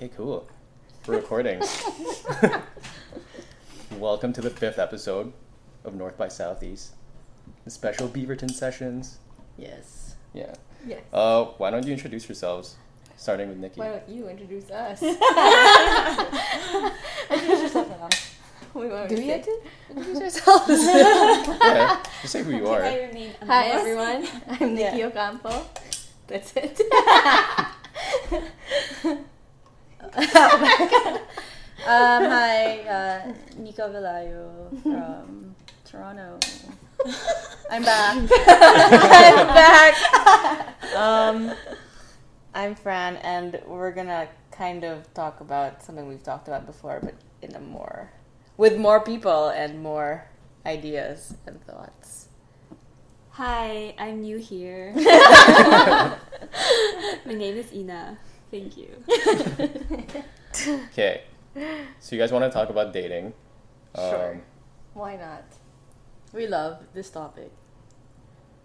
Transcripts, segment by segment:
Okay, cool. We're recording. Welcome to the fifth episode of North by Southeast, the special Beaverton sessions. Yes. Yeah. Yes. Uh, why don't you introduce yourselves, starting with Nikki? Why don't you introduce us? Introduce yourself now. we want Do to we say- have to introduce ourselves? yeah, just say who you are. I remain Hi anonymous. everyone. I'm Nikki Yeah. Ocampo. That's it. Um, hi, uh, Nico Villayo from Toronto. I'm back. I'm back. Um, I'm Fran, and we're gonna kind of talk about something we've talked about before, but in a more with more people and more ideas and thoughts. Hi, I'm new here. My name is Ina. Thank you. Okay. So you guys want to talk about dating? Sure. Um, Why not? We love this topic.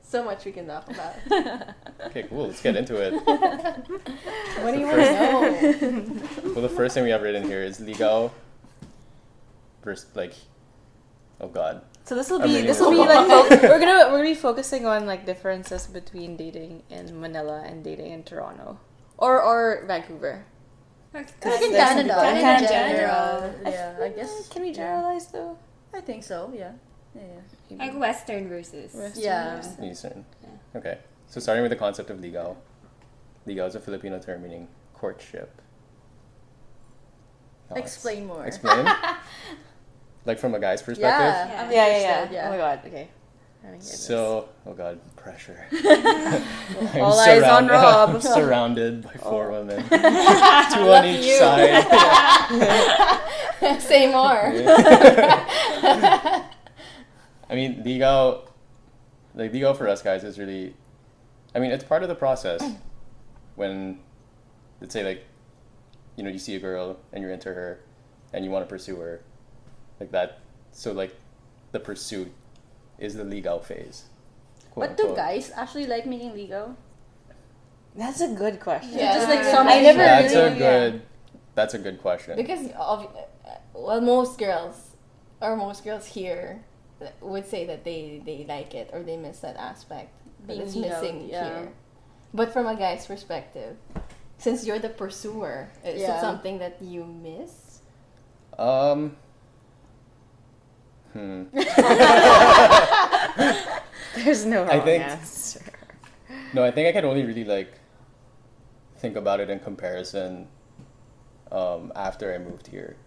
So much we can talk about. okay, cool. Let's get into it. What do you want to know? Well, the first thing we have written here is ligaw versus like, oh god. So this will I'm be reading this this will be wrong. like fo- we're gonna we're gonna be focusing on like differences between dating in Manila and dating in Toronto or or Vancouver. Like Because in there's Canada. some people- Canada. general. I Yeah, I guess. Can we yeah. generalize though? I think so. Yeah. Yeah. yeah. Like Western versus. Western Yeah. versus- Eastern. Yeah. Okay. So starting with the concept of ligaw. Ligaw is a Filipino term meaning courtship. Thoughts? Explain more. Explain. like from a guy's perspective. Yeah. Yeah. I'm Yeah, yeah, yeah, Oh my god. Okay. Oh, this. So, oh god, pressure. All eyes on Rob. I'm surrounded by four Oh. women, two on each you. side. Say more. I mean, ligaw, like ligaw for us guys is really, I mean, it's part of the process. When, let's say like, you know, you see a girl and you're into her, and you want to pursue her, like that. So like, the pursuit is the ligaw phase. quote But do unquote. guys actually like making ligaw? That's a good question. Yeah. Just like some I never That's really. a good. That's a good question. Because of, well, most girls or most girls here would say that they they like it or they miss that aspect that Being it's missing yeah. here. But from a guy's perspective, since you're the pursuer, is Yeah. it something that you miss? Um. Hmm. There's no I think- answer. No, I think I can only really like think about it in comparison um, after I moved here.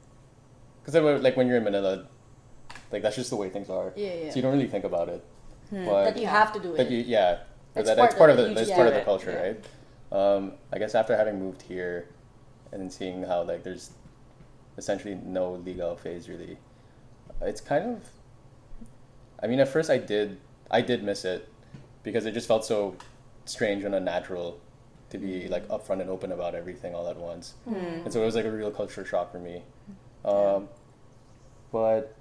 Because like when you're in Manila, like that's just the way things are. Yeah, yeah. So you don't really think about it. Hmm. But that you have to do it. you, yeah, or It's that, part that's part of of the it. You that's part of the culture, yeah. right? Um, I guess after having moved here and seeing how like there's essentially no ligaw phase really, it's kind of. I mean, at first I did I did miss it because it just felt so strange and unnatural to be Mm. like upfront and open about everything all at once, Hmm. and so it was like a real culture shock for me. Um, but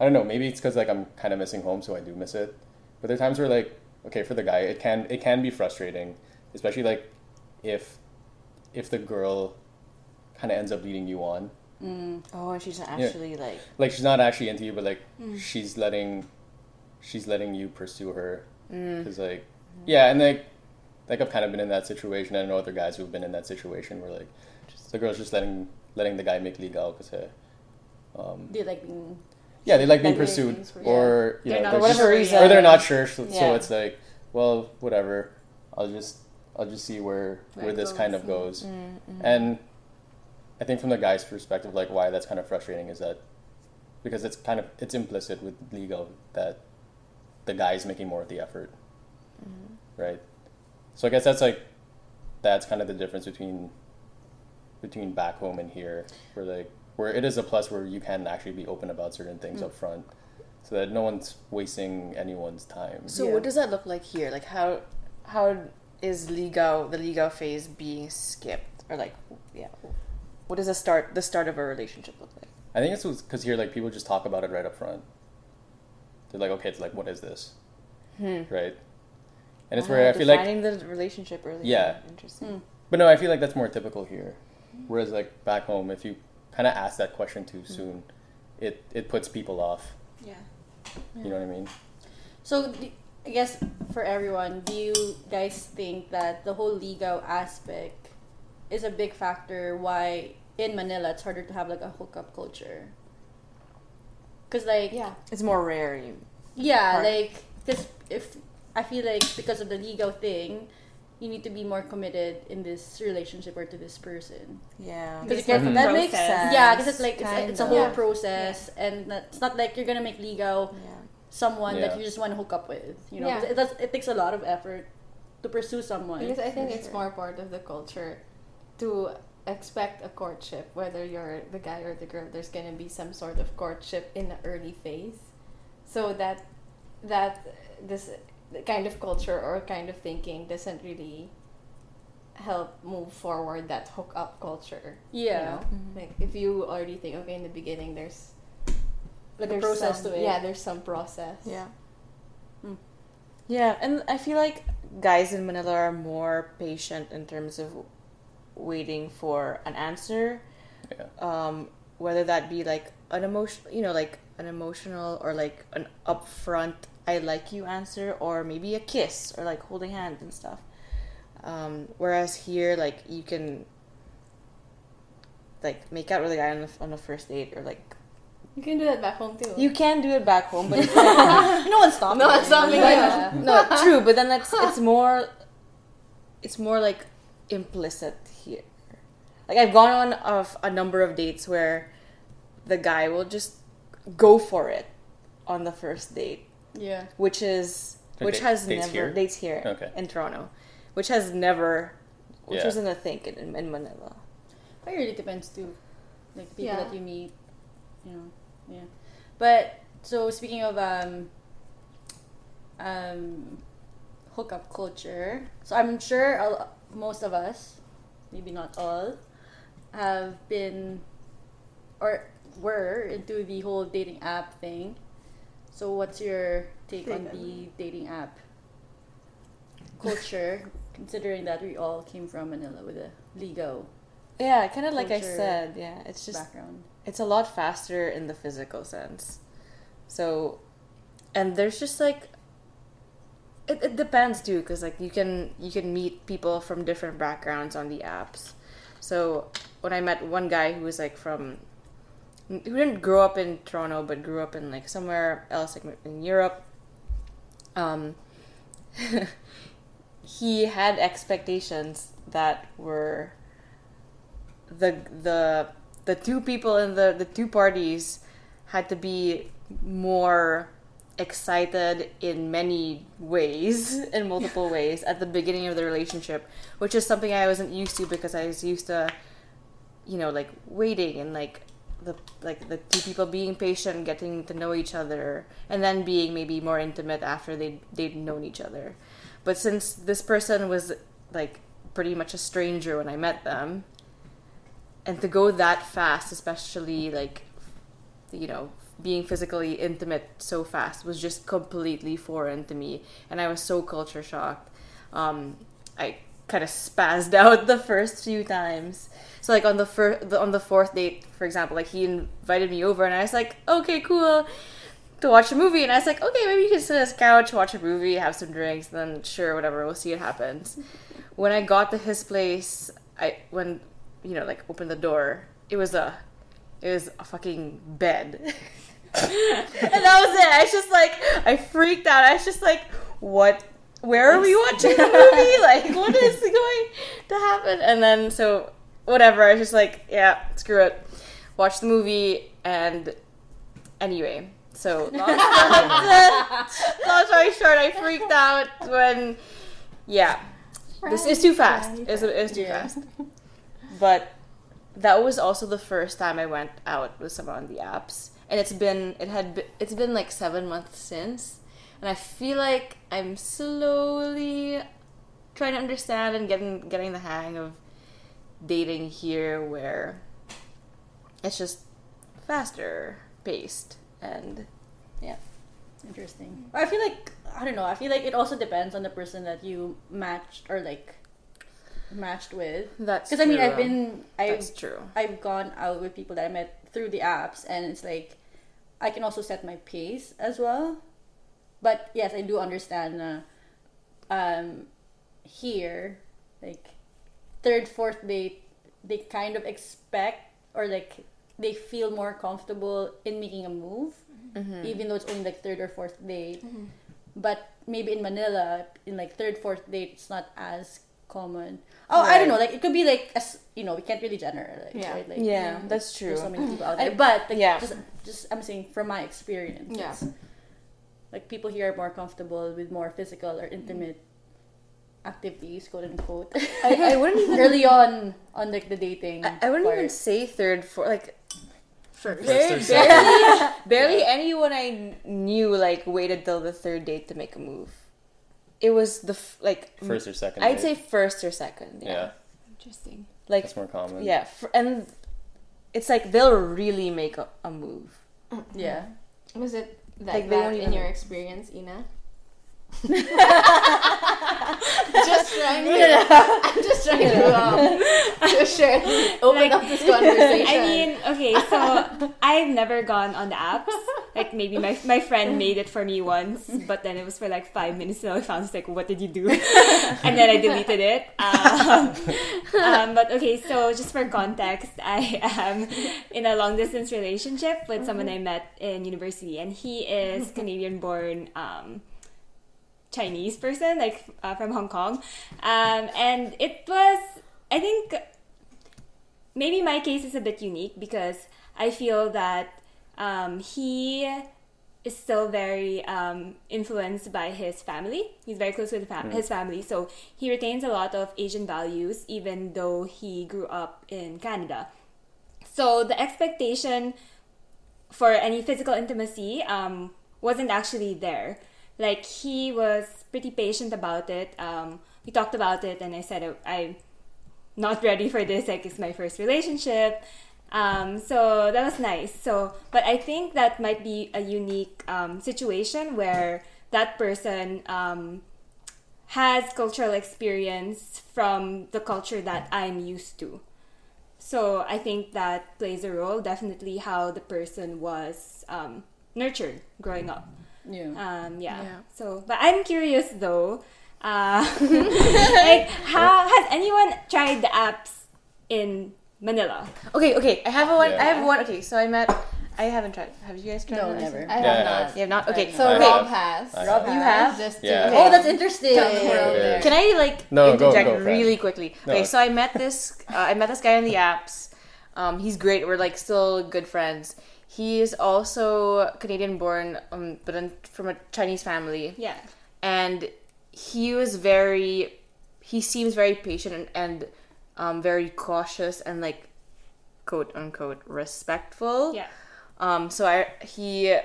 I don't know. Maybe it's because like I'm kind of missing home, so I do miss it. But there are times where like, okay, for the guy, it can it can be frustrating, especially like if if the girl kind of ends up leading you on. Mm. Oh, and she's not Yeah. actually like. Like she's not actually into you, but like she's letting she's letting you pursue her. Mm. Because like, yeah, and like like I've kind of been in that situation. I know other guys who've been in that situation where like the girl's just letting letting the guy make ligaw because. Um, Do you like being yeah, they like being pursued, things for- or you They're know, they're For whatever just- reason. or they're not sure. So, so it's like, well, whatever. I'll just I'll just see where Where where this goes, kind of goes. Mm, mm. And I think from the guy's perspective, like why that's kind of frustrating is that because it's kind of it's implicit with ligaw that the guy is making more of the effort, mm-hmm. right? So I guess that's like that's kind of the difference between between back home and here, where like where it is a plus where you can actually be open about certain things mm. up front, so that no one's wasting anyone's time. So Yeah. what does that look like here? Like how how is ligaw the ligaw phase being skipped or like yeah? What does the start the start of a relationship look like? I think it's because here, like, people just talk about it right up front. They're like, okay, it's like, what is this, Hmm. right? And it's where I feel like finding the relationship early. Yeah. Interesting. Hmm. But no, I feel like that's more typical here. Whereas like back home, if you kind of ask that question too soon, it it puts people off. Yeah. You know what I mean? So, I guess for everyone, do you guys think that the whole ligaw aspect is a big factor why in Manila it's harder to have like a hookup culture? Because like Yeah. It's more rare. You, Yeah, Part. like because if I feel like because of the ligaw thing, you need to be more committed in this relationship or to this person. yeah. Because Because you of can't- the that makes sense. yeah, because it's like it's, it's a whole Yeah. process, and it's not like you're gonna make ligaw Yeah. someone Yeah. that you just want to hook up with. You know, Yeah. 'Cause it does. It takes a lot of effort to pursue someone. Because I think for it's sure. more part of the culture to expect a courtship, whether you're the guy or the girl. There's gonna be some sort of courtship in the early phase, so that that this kind of culture or kind of thinking doesn't really help move forward that hook up culture. you Yeah. know? Mhm. Like if you already think, okay, in the beginning there's like a process some- to it. Yeah, there's some process. Yeah. Hmm. Yeah, and I feel like guys in Manila are more patient in terms of waiting for an answer, Yeah. um, whether that be like an emotional, you know, like an emotional or like an upfront "I like you" answer, or maybe a kiss or like holding hands and stuff. Um, whereas here, like you can like make out with a guy on the on the first date, or like You can do that back home too. you can do it back home, but it's like, no one's stopping. No one's stopping you. Yeah. no, true, but then that's it's more it's more like implicit here. Like I've gone on of a number of dates where the guy will just go for it on the first date, Yeah. which is Like which da- has dates never here? dates here Okay. in Toronto, which has never which Yeah. wasn't a thing in, in Manila. But it really depends too. Like people Yeah. that you meet, you know, yeah. But so speaking of um, um, hookup culture, so I'm sure a most of us, maybe not all, have been or were into the whole dating app thing. So what's your take on the dating app culture, considering that we all came from Manila with a ligaw Yeah, kind of like I Culture said. Yeah, it's just background? it's a lot faster in the physical sense. So, and there's just like it, it depends too because like you can you can meet people from different backgrounds on the apps. So when I met one guy who was like from who didn't grow up in Toronto but grew up in like somewhere else like in Europe. Um, he had expectations that were the the the two people in the the two parties had to be more excited in many ways in multiple ways at the beginning of the relationship which is something i wasn't used to because i was used to you know like waiting and like the like the two people being patient getting to know each other and then being maybe more intimate after they they'd known each other. But since this person was like pretty much a stranger when i met them and to go that fast especially like you know being physically intimate so fast was just completely foreign to me. And i was so culture shocked. Um, i kind of spazzed out the first few times. So like on the first on the fourth date for example like he invited me over and i was like okay cool to watch a movie. And i was like okay maybe you can sit on this couch watch a movie have some drinks then sure whatever we'll see what happens. When i got to his place i when you know like opened the door it was a it was a fucking bed. And that was it. I was just like i freaked out. I was just like what where are we watching the movie? Like what is going to happen? And then so whatever. I was just like yeah screw it. Watch the movie and anyway so long story, long story short i freaked out when yeah. This is too fast. It's, it's too Yeah. fast. But that was also the first time I went out with someone on the apps, and it's been it had been, it's been like seven months since, and I feel like I'm slowly trying to understand and getting getting the hang of dating here, where it's just faster paced and yeah. Interesting. I feel like I don't know. I feel like it also depends on the person that you matched or like matched with. That's Because I mean. I've been I've That's true. I've gone out with people that I met through the apps, and it's like I can also set my pace as well. But yes, I do understand. Uh, um, here, like third, fourth date, they kind of expect or like they feel more comfortable in making a move, Mm-hmm. even though it's only like third or fourth date. But maybe in Manila, in like third, fourth date, it's not as common. Oh, I don't know. Like it could be like as you know, we can't really generalize, Yeah. right? Like, Yeah, that's true. There's so many people out there, but like, Yeah. just just I'm saying from my experience, Yeah. It's, like people here are more comfortable with more physical or intimate activities, quote unquote. I, I wouldn't even. Early on, on like the dating. I, I wouldn't part. even say third, fourth. Like First. barely, or barely, barely Yeah. anyone I knew like waited till the third date to make a move. It was the f- like First or second. I'd date. say first or second. Yeah, yeah, Interesting. like that's more common. yeah, fr- and it's like they'll really make a, a move. Mm-hmm. Yeah. Was it that Like, they in your experience, Ina? Just trying to. I'm just trying to um, to share, open Like- up this conversation. I mean, okay, so I've never gone on the apps. Like maybe my my friend made it for me once, but then it was for like five minutes. And I found it's like, what did you do? and then I deleted it. Um, um, but okay, so just for context, I am in a long distance relationship with someone I met in university, and he is Canadian born. Um, Chinese person, like uh, from Hong Kong, um, and it was, I think, maybe my case is a bit unique because I feel that um, he is still very um, influenced by his family. He's very close with fam- his family, so he retains a lot of Asian values, even though he grew up in Canada. So the expectation for any physical intimacy um, wasn't actually there. Like he was pretty patient about it. Um, we talked about it, and I said uh, I'm not ready for this. Like it's my first relationship. Um, so that was nice. So, but I think that might be a unique um, situation where that person um, has cultural experience from the culture that I'm used to. So I think that plays a role. Definitely how the person was um, nurtured growing up. Yeah. Um, yeah. Yeah. So, but I'm curious though. Uh, like, how has anyone tried the apps in Manila? Okay, okay. I have a one. Yeah. I have one. Okay, so I met. I haven't tried. Have you guys tried? No, never. I have Yeah, not. You have not. Okay. So I Rob have. has. Rob, you have? Just to Yeah. Oh, that's interesting. Tell the Yeah. Can I like No, interject go, Fran. really quickly? No. Okay, so I met this. Uh, I met this guy on the apps. Um, he's great. We're like still good friends. He is also Canadian born, um, but in, from a Chinese family. Yeah. and he was very he seems very patient and, and um, very cautious and like quote unquote respectful Yeah. um so i he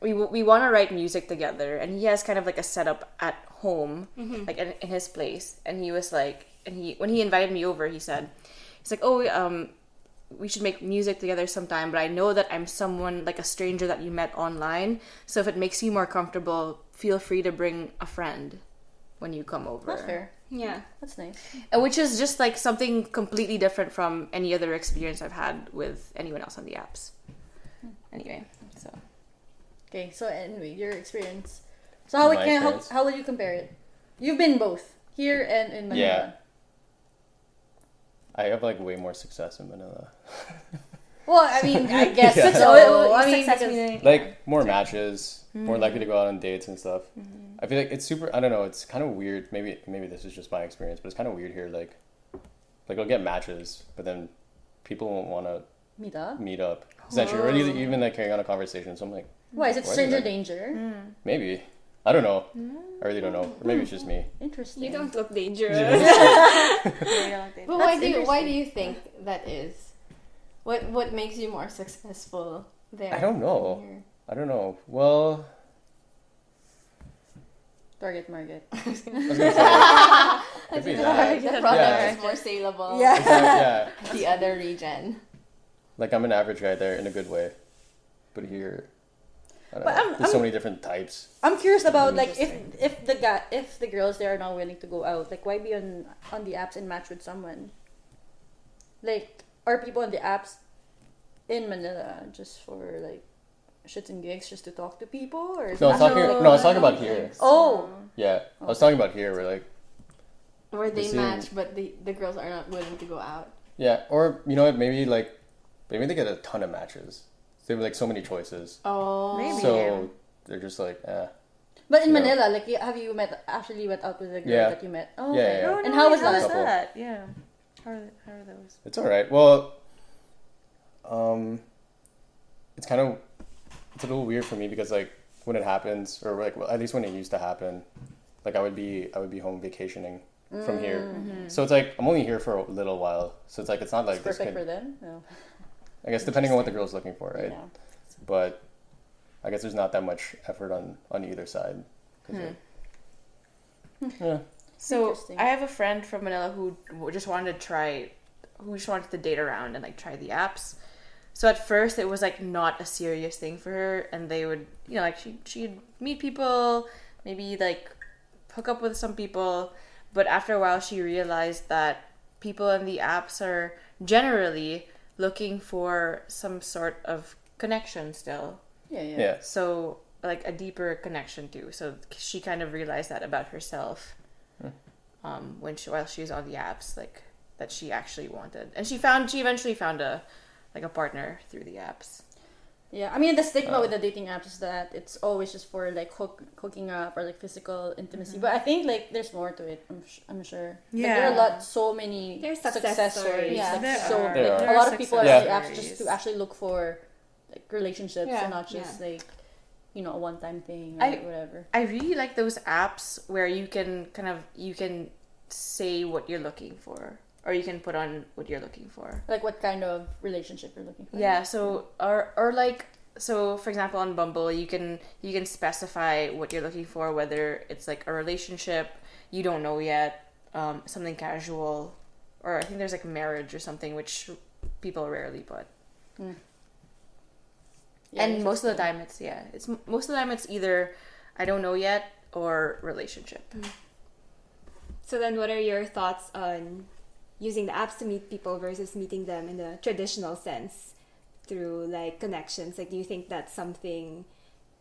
we, we want to write music together and he has kind of like a setup at home like in, in his place and he was like and he when he invited me over he said he's like oh um we should make music together sometime but i know that i'm someone like a stranger that you met online so if it makes you more comfortable feel free to bring a friend when you come over That's fair. Yeah. That's nice. Uh, which is just like something completely different from any other experience i've had with anyone else on the apps anyway so Okay, so anyway, your experience. So how, would, My can, how, how would you compare it? You've been both here and in Manila. Yeah. I have like way more success in Manila. Well, I mean, I guess Yeah. so. So, I mean, success that's Like more matches, more Mm-hmm. likely to go out on dates and stuff. I feel like it's super. I don't know. It's kind of weird. Maybe maybe this is just my experience, but it's kind of weird here. Like, like I'll get matches, but then people won't want to meet up. meet up. Essentially, or either- even like carrying on a conversation. So I'm like, Why is it stranger did I- danger? maybe I don't know. I really don't know. Or maybe it's just me. Mm, interesting. You don't look dangerous. But That's why do you, why do you think that is? What what makes you more successful there? I don't know. than here? I don't know. Well, Target market. I was gonna say, could be that. the product Yeah. is more saleable. Yeah. It's like, yeah, The other region. like I'm an average guy there in a good way, but here, I don't But know. I'm- There's so I'm- many different types. I'm curious about like if if the guy if the girls there are not willing to go out, like why be on on the apps and match with someone? Like are people on the apps in Manila just for like shits and gigs just to talk to people or is No, I was it talking. No, I was talking about here. Oh. Yeah, I was talking about here. Where like, Where they This is- match, but the, the girls are not willing to go out. yeah, or you know what? Maybe like, maybe they get a ton of matches. They were like so many choices. Oh. Maybe. So they're just like, eh. But in You know. Manila, like have you met actually went out with a girl Yeah. that you met? Oh, Yeah, okay. yeah, yeah. Oh, And how was that? Couple. that? Yeah. How are, how are those? It's all right. Well, um, it's kind of it's a little weird for me because like when it happens, or like well, at least when it used to happen, like I would be I would be home vacationing from here. So it's like I'm only here for a little while. So it's like it's not like It's this perfect could, for them. No. I guess depending on what the girl's looking for, right? Yeah. But I guess there's not that much effort on on either side. Hmm. like, yeah. So I have a friend from Manila who just wanted to try, who just wanted to date around and like try the apps. So at first it was like not a serious thing for her, and they would, you know, like she she'd meet people, maybe like hook up with some people, but after a while she realized that people in the apps are generally looking for some sort of connection still. Yeah, yeah. Yeah. So like a deeper connection too. So she kind of realized that about herself um, when she while she was on the apps, like that she actually wanted, and she found she eventually found a like a partner through the apps. Yeah, I mean the stigma Uh, with the dating apps is that it's always just for like hook, hooking up or like physical intimacy. Mm-hmm. But I think like there's more to it. I'm, sh- I'm sure. Like, there are a lot, so many There's success, success stories. stories. Yeah. like, There so are. There like, are. a lot of people are success on the apps just to actually look for like relationships Yeah, and not just like you know a one time thing or I- whatever. I really like those apps where you can kind of you can say what you're looking for, or you can put on what you're looking for. Like what kind of relationship you're looking for. Yeah, so or or like so for example on Bumble you can you can specify what you're looking for whether it's like a relationship you don't know yet um, something casual or I think there's like marriage or something which people rarely put. Yeah, and most of the time it's yeah it's most of the time it's either I don't know yet or relationship. So then, what are your thoughts on using the apps to meet people versus meeting them in the traditional sense through like connections? Like, do you think that's something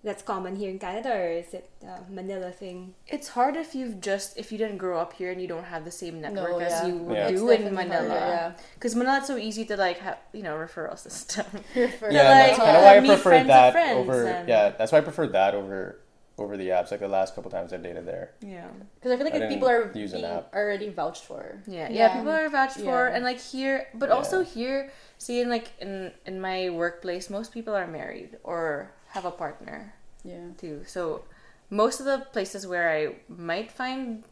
that's common here in Canada, or is it a Manila thing? it's hard if you've just if you didn't grow up here and you don't have the same network No, as you would Yeah. It's do in Manila harder, yeah. because Manila it's so easy to like have you know referral system Yeah, like, that's kind of why I meet preferred that over. and- Yeah, that's why I preferred that over over the apps. Like the last couple times I dated there. yeah Because I feel like I if people are didn't use an app. already vouched for. Yeah, yeah, Yeah. people are vouched for, and like here, but Yeah. also here, seeing like in in my workplace, most people are married or have a partner Yeah. too. So most of the places where I might find,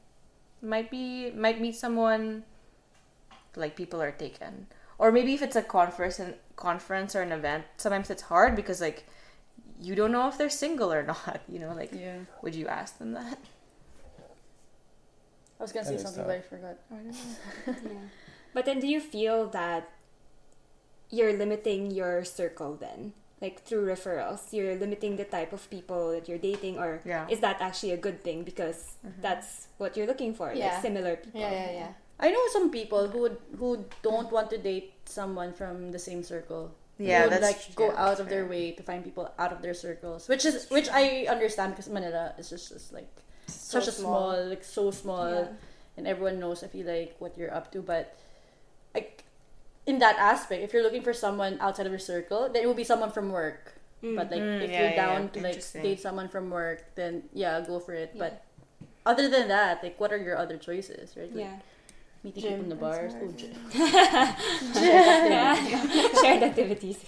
might be might meet someone, like people are taken, or maybe if it's a conference and conference or an event, sometimes it's hard because like you don't know if they're single or not. You know, like Yeah. would you ask them that? I was gonna That say something, tough. but I forgot. Oh, yeah. But then, do you feel that you're limiting your circle then? Like through referrals, you're limiting the type of people that you're dating, or Yeah. is that actually a good thing because mm-hmm. that's what you're looking for, Yeah. like similar people? Yeah, yeah, yeah. I know some people who would, who don't want to date someone from the same circle. Yeah, would, that's like go yeah, out of their way to find people out of their circles, which is which I understand because Manila is just, just like So such a small, like so small, Yeah. and everyone knows I feel like what you're up to. But like in that aspect, if you're looking for someone outside of your circle, then it will be someone from work. But like Mm, if yeah, you're yeah, down to like date someone from work, then yeah, go for it. Yeah. But other than that, like what are your other choices, right? Like, Yeah. Meeting Gym people in the bars. Oh, gym. yeah. Shared activities.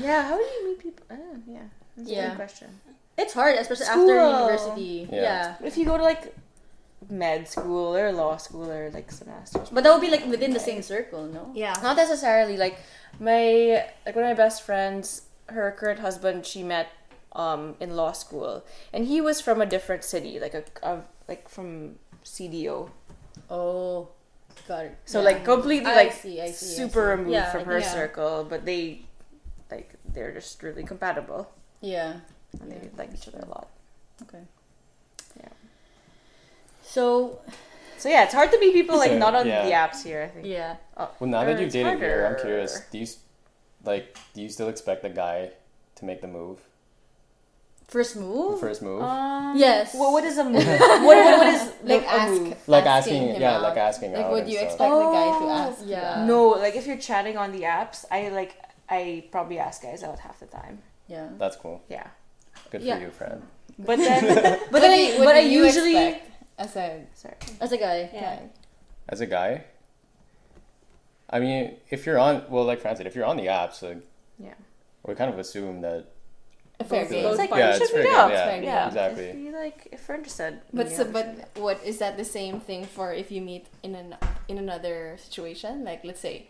Yeah, how do you meet people? Oh, yeah, that's a Yeah. good question. It's hard, especially School. after university. Yeah. Yeah. If you go to like med school or law school or like semesters, But that would be like within the same circle, no? Yeah. not necessarily like my like one of my best friends, her current husband, she met um in law school, and he was from a different city, like a, a like from CDO, Oh, got it. so Yeah. like completely I like see, I see, I super see. removed Yeah, from her yeah. circle, but they like they're just really compatible. Yeah. and they Yeah, like each other a lot. Okay. Yeah. So So yeah, it's hard to be people like So, not on yeah. the apps here. I think. yeah. Oh, Well, now or that you've it's dated here, I'm curious. Do you like? Do you still expect the guy to make the move, First move. first move? Um, Yes. What, what is a move? what, what, what is Like a ask, move? like asking, asking, yeah, out. like asking Like, out. would you stuff. expect the guy to Oh, ask? yeah. out? No, like if you're chatting on the apps, I like I probably ask guys out half the time. Yeah. That's cool. Yeah, Good Yeah. for you, friend. but then but then do I, but I usually expect as a sorry. As a guy. Yeah. As a guy, I mean, if you're on, well, like Fran said, if you're on the apps, like, Yeah. we kind of assume that. A fair game. It's like parties. Yeah, it's should fair game, yeah, fair game. yeah, exactly. If you like, if we're interested. But so, but what is that the same thing for if you meet in an in another situation? Like let's say,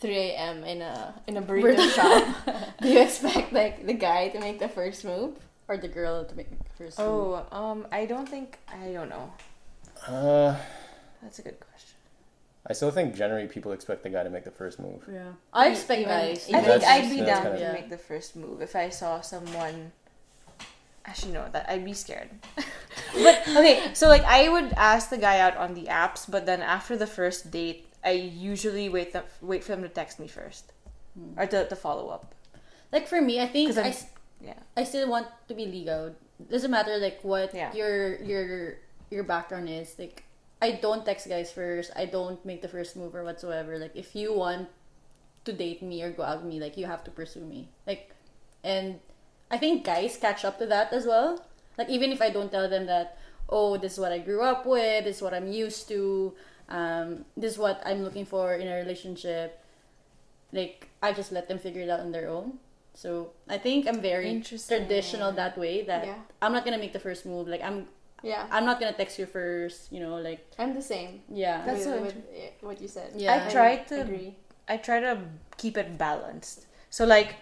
three a.m. in a in a burrito Burrito. shop. Do you expect like the guy to make the first move? Or the girl to make the first move. oh, um, I don't think I don't know. Uh, That's a good question. I still think generally people expect the guy to make the first move. Yeah. I expect Even- guys. I think that's, I'd be down kind to of- make the first move if I saw someone. Actually, no, that I'd be scared. but okay, so like I would ask the guy out on the apps, but then after the first date, I usually wait them, wait for them to text me first, hmm. or to, to follow up. Like for me, I think I, Yeah. I still want to be legal. Doesn't matter like what Yeah. your your your background is. Like I don't text guys first. I don't make the first move or whatsoever. Like if you want to date me or go out with me, like you have to pursue me. Like and I think guys catch up to that as well. Like even if I don't tell them that, oh, this is what I grew up with, this is what I'm used to, um, this is what I'm looking for in a relationship. Like I just let them figure it out on their own. So I think I'm very traditional that way. That Yeah. I'm not gonna make the first move. Like I'm Yeah, I'm not gonna text you first. You know, like I'm the same. yeah, That's with, so with eh, what you said. Yeah. I try to agree. I try to keep it balanced. So like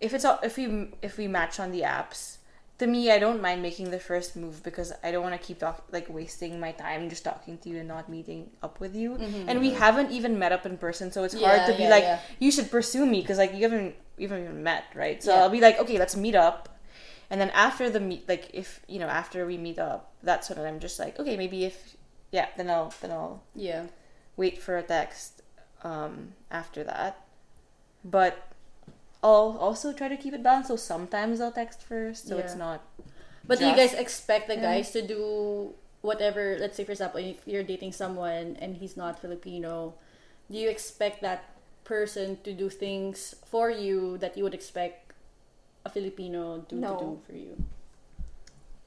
if it's a- if we if we match on the apps, to me I don't mind making the first move because I don't want to keep talk, like wasting my time just talking to you and not meeting up with you. And we haven't even met up in person, so it's hard to be yeah, like yeah. you should pursue me because like you haven't you haven't even met, right? So Yeah. I'll be like, okay, let's meet up. And then after the meet, like if you know after we meet up, that's when I'm just like, okay, maybe if yeah, then I'll then I'll yeah. wait for a text um, after that. But I'll also try to keep it balanced. So sometimes I'll text first, so it's not. But do you guys expect the Yeah. guys to do whatever? Let's say, for example, if you're dating someone and he's not Filipino, do you expect that person to do things for you that you would expect a Filipino to, to No. do for you?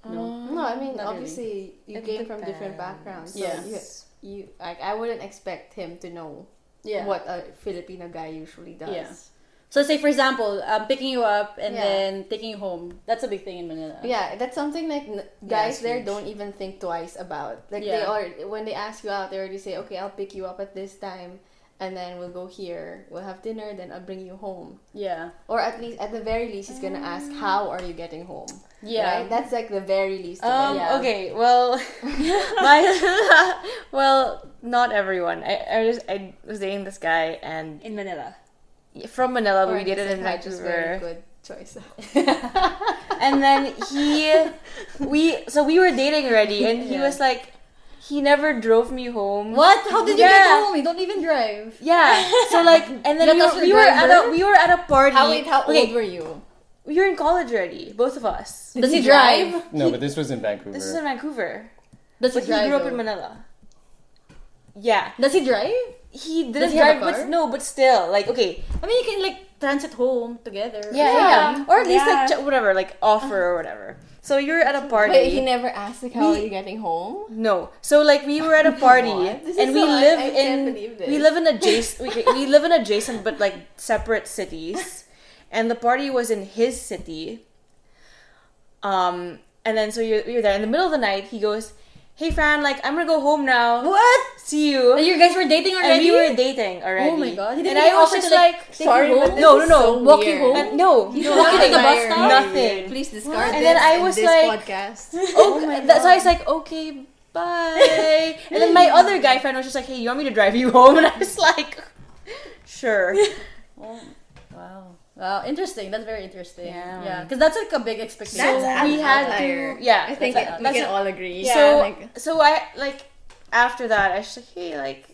Um, No, I mean Not really. obviously you It came from different backgrounds. So Yeah. you, you like I wouldn't expect him to know Yeah. what a Filipino guy usually does. Yeah. So, say for example, um, picking you up and Yeah. then taking you home. That's a big thing in Manila. Yeah, that's something like n- Yeah, guys it's there huge. don't even think twice about. Like they are when they ask you out, they already say, "Okay, I'll pick you up at this time, and then we'll go here. We'll have dinner, then I'll bring you home." Yeah. Or at least, at the very least, he's gonna ask, "How are you getting home?" Yeah. right? That's like the very least. of Um. Yeah. Okay, well, my well, not everyone. I, I was I was dating this guy and in Manila. from Manila, Or we dated just in like, just very Vancouver. good choice. and then he we so we were dating already and he Yeah. was like he never drove me home What? How did you get Yeah. home? You don't even drive. yeah so like and then we were, we were at a we were at a party how wait, how Okay, old were you? we were in college already both of us Does he drive? No, but this was in Vancouver. this is in Vancouver Does he but he he drive? grew up in Manila yeah Does he drive? he Does didn't he have a drive but no but still like okay I mean, you can like transit home together. yeah, or yeah, or at least Yeah. like ch- whatever like offer or whatever so you're at a party Wait, he never asked like, "How We- are you getting home?" No. So like we were at a party and we so- live I in can't this. we live in adjacent we, we live in adjacent but like separate cities and the party was in his city. Um and then so you're, you're there in the middle of the night he goes, "Hey Fran, like I'm to go home now. What? See you." Oh, you guys were dating and already? we were dating already. Oh my god! Didn't and I was just like, Sorry, but? No, no, no. so Walk you home? and no, You don't walk you to the bus stop? Nothing. Please discard And then I was like- podcast. Oh, my that's why I was like, okay, bye. and then my other guy friend was just like, hey, you want me to drive you home? And I was like, sure. Oh, wow. Wow, interesting. That's very interesting. Yeah. Yeah, because that's like a big expectation. That's we had outlier. to yeah I think that's- we that's can a- all agree. so Yeah, like, so I like after that I was like hey like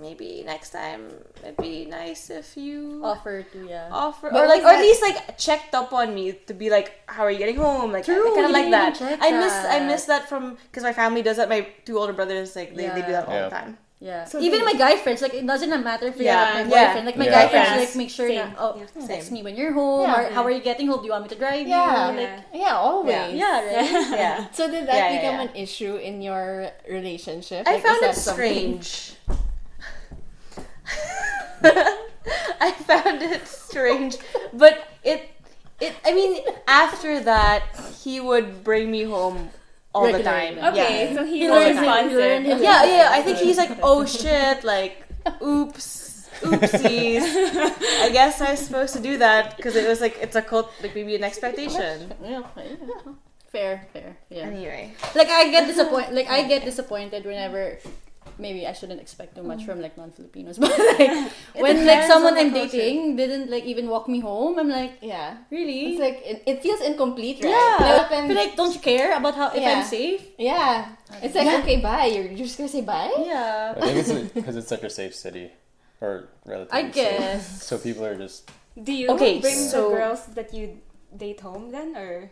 maybe next time it'd be nice if you offer to yeah. offer But or like or at least like checked up on me to be like how are you getting home like True, I kind of like that. I miss I miss that from because my family does that my two older brothers like they, they do that all Yeah. the time Yeah. So Even they- my guy friends, like it doesn't matter if you're Yeah, my yeah. boyfriend. Like my Yeah. guy friends, like make sure Same. na, oh, Yeah, text same. me when you're home Yeah. or how are you getting home? Do you want me to drive yeah, you? Like, yeah, always. Yeah. yeah, right. yeah So did that Yeah, yeah, become yeah. an issue in your relationship? I Like, found it strange. I found it strange, but it, it. I mean, after that, he would bring me home all the time. Okay, Yeah. so he, He was learned he learned it. yeah, yeah. I think he's like, oh shit, like, oops, oopsies. I guess I was supposed to do that because it was like it's a cult, like maybe an expectation. Yeah, yeah. Fair, fair. Yeah. Anyway, Like I get disappointed. Like I get disappointed whenever. Maybe I shouldn't expect too much mm. from like non-Filipinos, but like when like someone I'm culture. dating didn't like even walk me home, I'm like, Yeah. really? It's like it, it feels incomplete, right? yeah. Like, I feel like don't you care about how if Yeah. I'm safe? yeah. It's like okay, bye. You're, you're just gonna say bye. Yeah. I think it's because it's such a safe city, or relatively. I safe. guess. So people are just Do you Okay, bring so- the girls that you date home then, or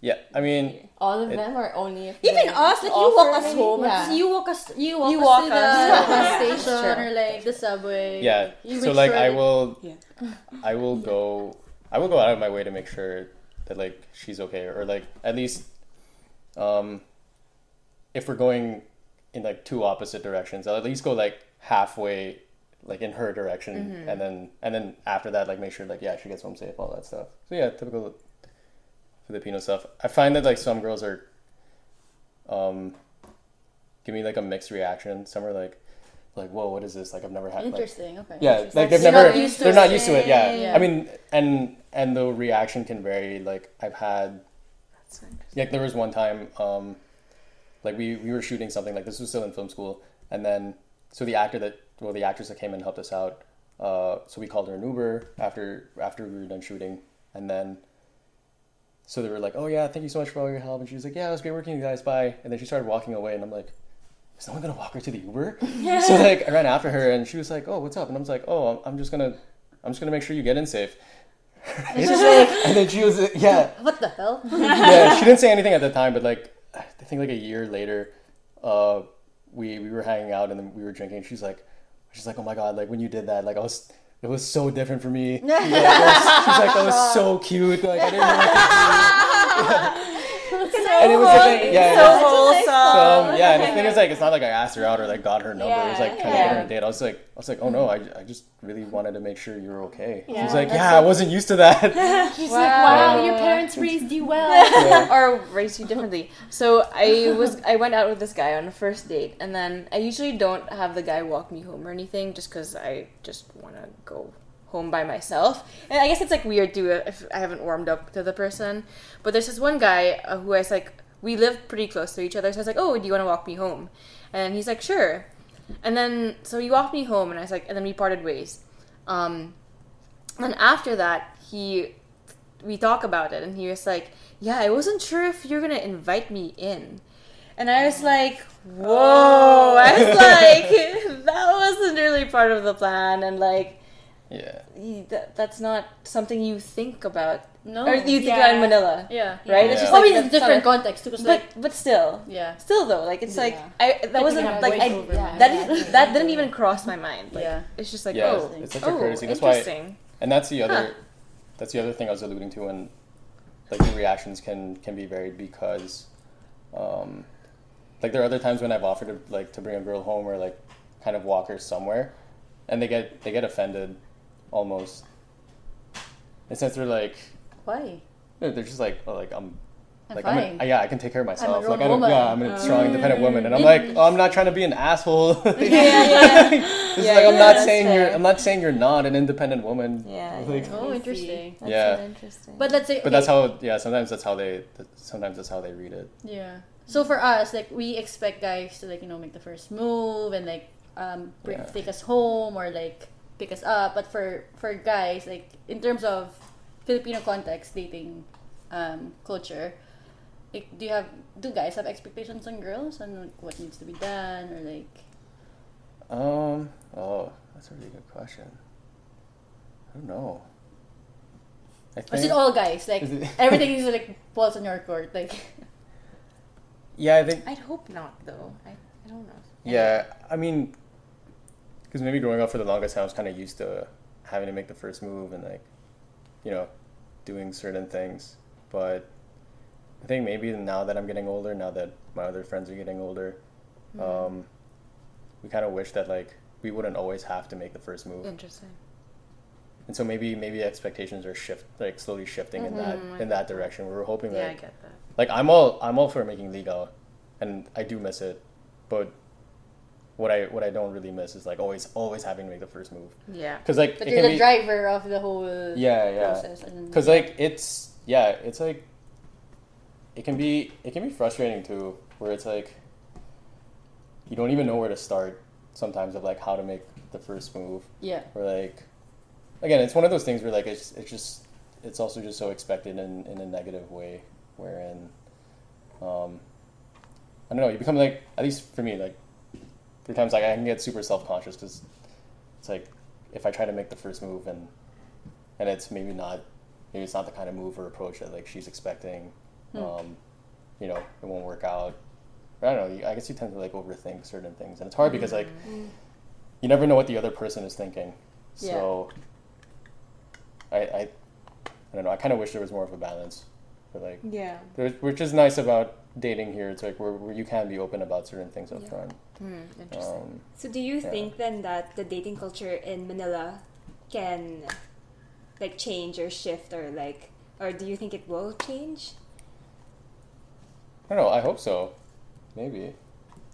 yeah. I mean, All of It- them or only if Even us, like you walk us home. Yeah. You walk us. You walk You us walk to us. the Yeah. station Sure. or like the subway. yeah. You So like, sure I will, Yeah. I will go, I will go out of my way to make sure that like she's okay, or like at least, um, if we're going in like two opposite directions, I'll at least go like halfway, like in her direction, and then and then after that, like make sure like yeah she gets home safe, all that stuff. So yeah, typical Filipino stuff. I find that like some girls are, um, give me like a mixed reaction. Some are like, like whoa, what is this? Like I've never had like Interesting. Okay. yeah, Interesting. like they've You're never not they're not used to it. Yeah. Yeah. I mean, and and the reaction can vary. Like I've had, That's like there was one time, um, like we we were shooting something like this was still in film school, and then so the actor that well the actress that came and helped us out, uh, so we called her an Uber after after we were done shooting, and then. So they were like, "Oh yeah, thank you so much for all your help," and she was like, "Yeah, it was great working with you guys. Bye." And then she started walking away, and I'm like, "Is someone gonna walk her to the Uber?" so like I ran after her and she was like, "Oh, what's up?" And I was like, "Oh, I'm, I'm just gonna, I'm just gonna make sure you get in safe." and then she was, yeah, What the hell? yeah. She didn't say anything at the time, but like I think like a year later, uh, we we were hanging out and then we were drinking. She's like, she's like, "Oh my god, like when you did that, like I was." It was so different for me. She's like, that was, she's like, that was so cute. Like I didn't know what to do. and it was the thing, yeah. so it was- wholesome. so yeah, and the thing is like it's not like I asked her out or like got her number. it was like trying to yeah. get her a date. I was like, I was like, oh no, I, I just really wanted to make sure you're okay. she Yeah, was like, that's yeah, I wasn't used to that. She's Wow. like, wow, your parents raised you well. or raised you differently. So I was I went out with this guy on a first date, and then I usually don't have the guy walk me home or anything, just because I just want to go home by myself. And I guess it's like weird too if I haven't warmed up to the person. But there's this one guy uh, who I was like, we live pretty close to each other, so I was like, oh, do you want to walk me home? And he's like, sure. And then so he walked me home, and I was like, and then we parted ways. Um, and after that, he we talk about it and he was like yeah i wasn't sure if you're gonna invite me in and i was like whoa i was like that wasn't really part of the plan and like yeah, y- that, that's not something you think about No. or you think Yeah. about in manila Yeah. right Yeah. it's just I like mean, that's it's different not context because but like but still yeah. still though like it's like i that Like, wasn't you like I, voiceover, yeah. that that didn't even cross my mind like Yeah. it's just like Yeah, oh it's such a oh, courtesy. That's why- interesting and that's the other, Huh. that's the other thing I was alluding to, and like the reactions can can be varied because, um, like there are other times when I've offered to like to bring a girl home or like kind of walk her somewhere, and they get they get offended, almost. And since they're like, Why? they're they're just like, oh, like I'm I'm like fine. I'm a, yeah, I can take care of myself. grown like I don't, woman. yeah, I'm a strong, independent woman, and I'm Mm. like, oh, I'm not trying to be an asshole. yeah yeah It's Yeah, like I'm not that's saying you're. I'm not saying you're not an independent woman. Yeah, Like, yeah. Oh, interesting. That's Yeah. so interesting But let's say. But that's how, yeah. Sometimes that's how they, sometimes that's how they read it. Yeah. So for us, like we expect guys to like you know make the first move and like um bring, Yeah. take us home or like pick us up. But for for guys, like in terms of Filipino context, dating um, culture, like, do you have do guys have expectations on girls on what needs to be done or like? Um. Oh, that's a really good question. I don't know. I Or is it all guys? Like Is it- everything is like falls on your court. Like yeah, I think. I'd hope not, though. I, I don't know. Yeah, I mean, because maybe growing up for the longest time, I was kind of used to having to make the first move and like, you know, doing certain things. But I think maybe now that I'm getting older, now that my other friends are getting older, um, we kind of wish that like we wouldn't always have to make the first move. Interesting. and so maybe maybe expectations are shift like slowly shifting in that in that direction. We were hoping Yeah, I get that. like I'm all I'm all for making ligaw, and I do miss it, but what I what I don't really miss is like always always having to make the first move Yeah. because like but you're the be, driver of the whole yeah yeah process. And because like it's yeah it's like it can be it can be frustrating too where it's like you don't even know where to start sometimes of like how to make the first move yeah. or like again it's one of those things where like it's it's just it's also just so expected in in a negative way wherein um i don't know you become like at least for me like there are times like i can get super self-conscious because it's like if i try to make the first move and and it's maybe not maybe it's not the kind of move or approach that like she's expecting um you know it won't work out I don't know. I guess you tend to like overthink certain things, and it's hard because like you never know what the other person is thinking. Yeah. So I, I, I don't know. I kind of wish there was more of a balance, but like, Yeah. which is nice about dating here. It's like where, where you can be open about certain things up Yeah. front. Hmm, interesting. Um, So do you Yeah. think then that the dating culture in Manila can like change or shift or like or do you think it will change? I don't know. I hope so. Maybe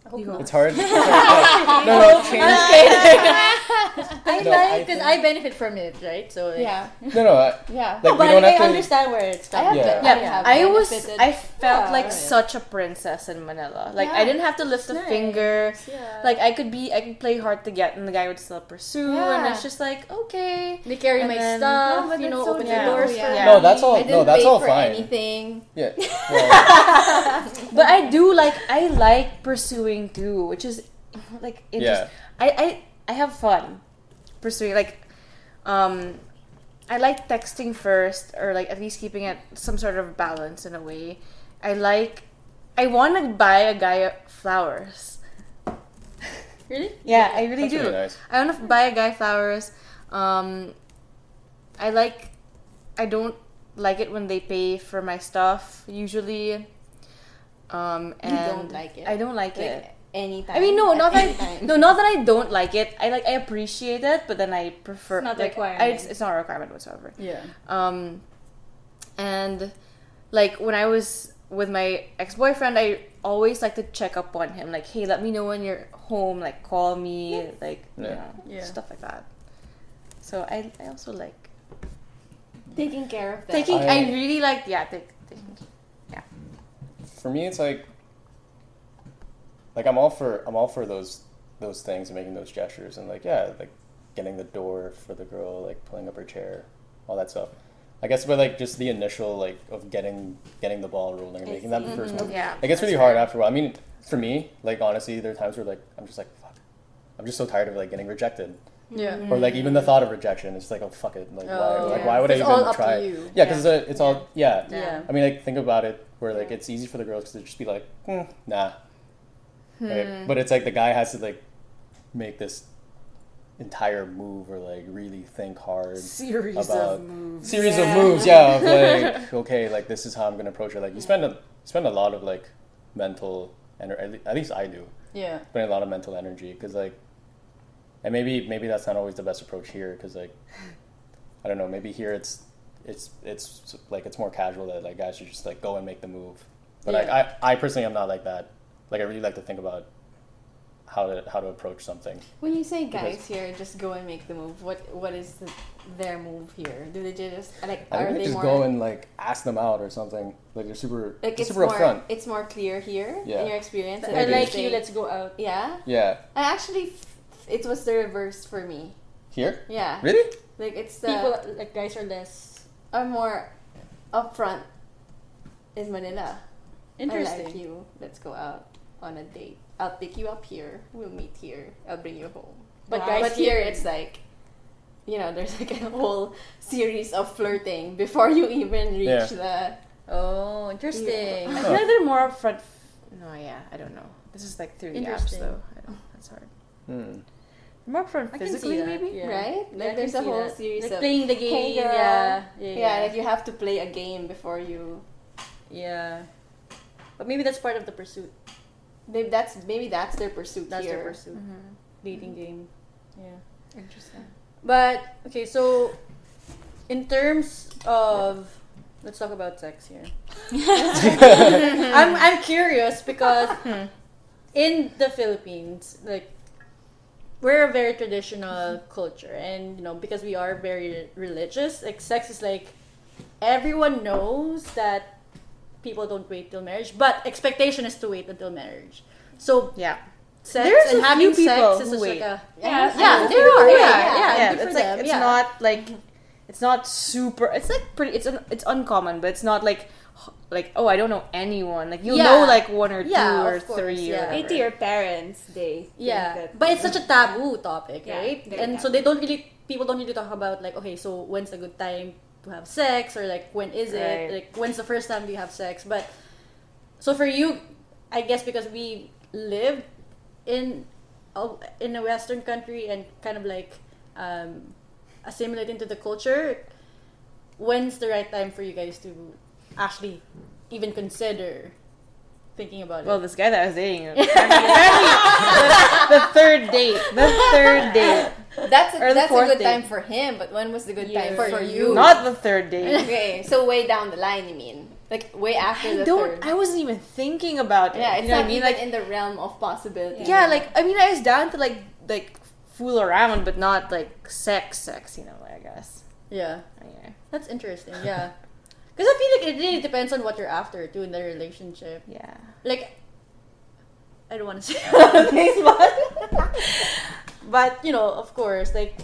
I hope You not. hope. it's hard. It's hard. no, no, change. I No, like because think- I benefit from it, right? So like, Yeah. No, no. I, Yeah. like No, we but don't I have to. understand where it's I coming Yeah. from. Yeah, I have I was. I felt Yeah. like Right. such a princess in Manila. Like I didn't have to lift a Nice. finger. Yeah. Like I could be, I could play hard to get, and the guy would still pursue. And it's just like okay. they carry and my then- stuff, No, but you know, so open true. the doors Yeah. for Yeah. me. No, that's all- no, that's all fine. anything. Yeah. But I do like I like pursuing too, which is like it Yeah. just I, I I have fun pursuing like um I like texting first or like at least keeping it some sort of balance in a way. I like I want to buy a guy flowers. Really? Yeah, I really That's do. really nice. I want to buy a guy flowers. Um, I like. I don't like it when they pay for my stuff usually. Um, You and don't like it? I don't like, Like it. Anytime. I mean, no, not that. time. No, not that I don't like it. I like. I appreciate it, but then I prefer. It's not a like, requirement. I, it's, it's not a requirement whatsoever. Yeah. Um, and like when I was with my ex boyfriend, I always like to check up on him. Like, hey, let me know when you're home. Like, call me. Like, you Yeah. know, Yeah. stuff like that. So I, I also like taking care of that. taking. I, I- really like yeah. Take, taking, yeah. for me it's like like i'm all for i'm all for those those things and making those gestures and like yeah like getting the door for the girl like pulling up her chair all that stuff. I guess but like just the initial like of getting getting the ball rolling and making that the 1st move yeah. it gets really hard after a while. I mean for me like honestly there are times where like i'm just like fuck. I'm just so tired of like getting rejected. Yeah. or like even the thought of rejection it's like oh fuck it. Like why Oh, like why would i even all up to try? yeah because it's all yeah. Yeah. I mean, like think about it, where like it's easy for the girls to just be like, hmm, nah, right? Hmm. But it's like the guy has to like make this entire move or like really think hard Series about of moves. series of moves. Yeah, of like okay, like this is how I'm gonna approach it. Like you spend a spend a lot of like mental energy. At least I do Yeah. spend a lot of mental energy because like, and maybe maybe that's not always the best approach here because like, I don't know. Maybe here it's it's it's like it's more casual that like guys should just like go and make the move. But like I I personally am not like that. Like I really like to think about how to how to approach something. When you say guys Because- here, just go and make the move. What what is the, their move here? Do they just like I are think they they just more go and like ask them out or something. Like they're super like they're it's super more upfront. it's more clear here Yeah. in your experience? and I like you. Let's go out. yeah. Yeah, I actually it was the reverse for me Here? Yeah. Really? Like it's the People like guys are less are more upfront is Manila. Interesting. I interesting. like you. Let's go out on a date. I'll pick you up here. We'll meet here. I'll bring you home. But Wow. guys but here here- it's like, you know, there's like a whole series of flirting before you even reach Yeah. the. Oh, interesting. I feel like they're more upfront. No, yeah, I don't know. This is like through the apps Interesting. though. I don't, that's hard. Hmm. More upfront physically, maybe. yeah. Right? Like I there's a whole that. series like of playing the Hey, game. girl. yeah, yeah, Yeah, like you have to play a game before you. yeah. But maybe that's part of the pursuit. Maybe that's maybe that's their pursuit That's here. their pursuit. Mm-hmm. Dating game. Yeah. Interesting. But okay, so in terms of let's talk about sex here. I'm I'm curious because in the Philippines, like we're a very traditional culture and you know because we are very religious, like sex is like everyone knows that people don't wait till marriage, but expectation is to wait until marriage. So Yeah. sex There's and a having few people sex is who just wait. like a Yeah, yeah, there there are, are. yeah, Yeah, yeah, yeah, yeah, it's like them, it's yeah. not like it's not super. It's like pretty. It's un, it's uncommon, but it's not like like oh I don't know anyone. Like you'll Yeah. know like one or two Yeah, or course, three. yeah. Or Wait whatever. to your parents, they think Yeah, that- but it's such a taboo topic, Yeah, right? very And so they don't really people don't really talk about like okay, so when's a good time to have sex or like when is Right. it? Like when's the first time you have sex? But so for you, I guess because we live in a, in a Western country and kind of like um, assimilate into the culture, when's the right time for you guys to actually even consider thinking about it. Well, this guy that I was dating, apparently, apparently the, the third date, the third date, That's a, that's a good date. time for him, but when was the good time for, For you? not the third day. okay, so way down the line, you mean? Like way after I the don't. third. I wasn't even thinking about it. yeah, it's you know not what I mean? even Like, in the realm of possibility. yeah, like I mean, I was down to like like fool around, but not like sex, sex. You know, I guess. yeah. Anyway, That's interesting, yeah. Because I feel like it really depends on what you're after too in the relationship. yeah. Like, I don't want to say a lot things, but but you know, of course, like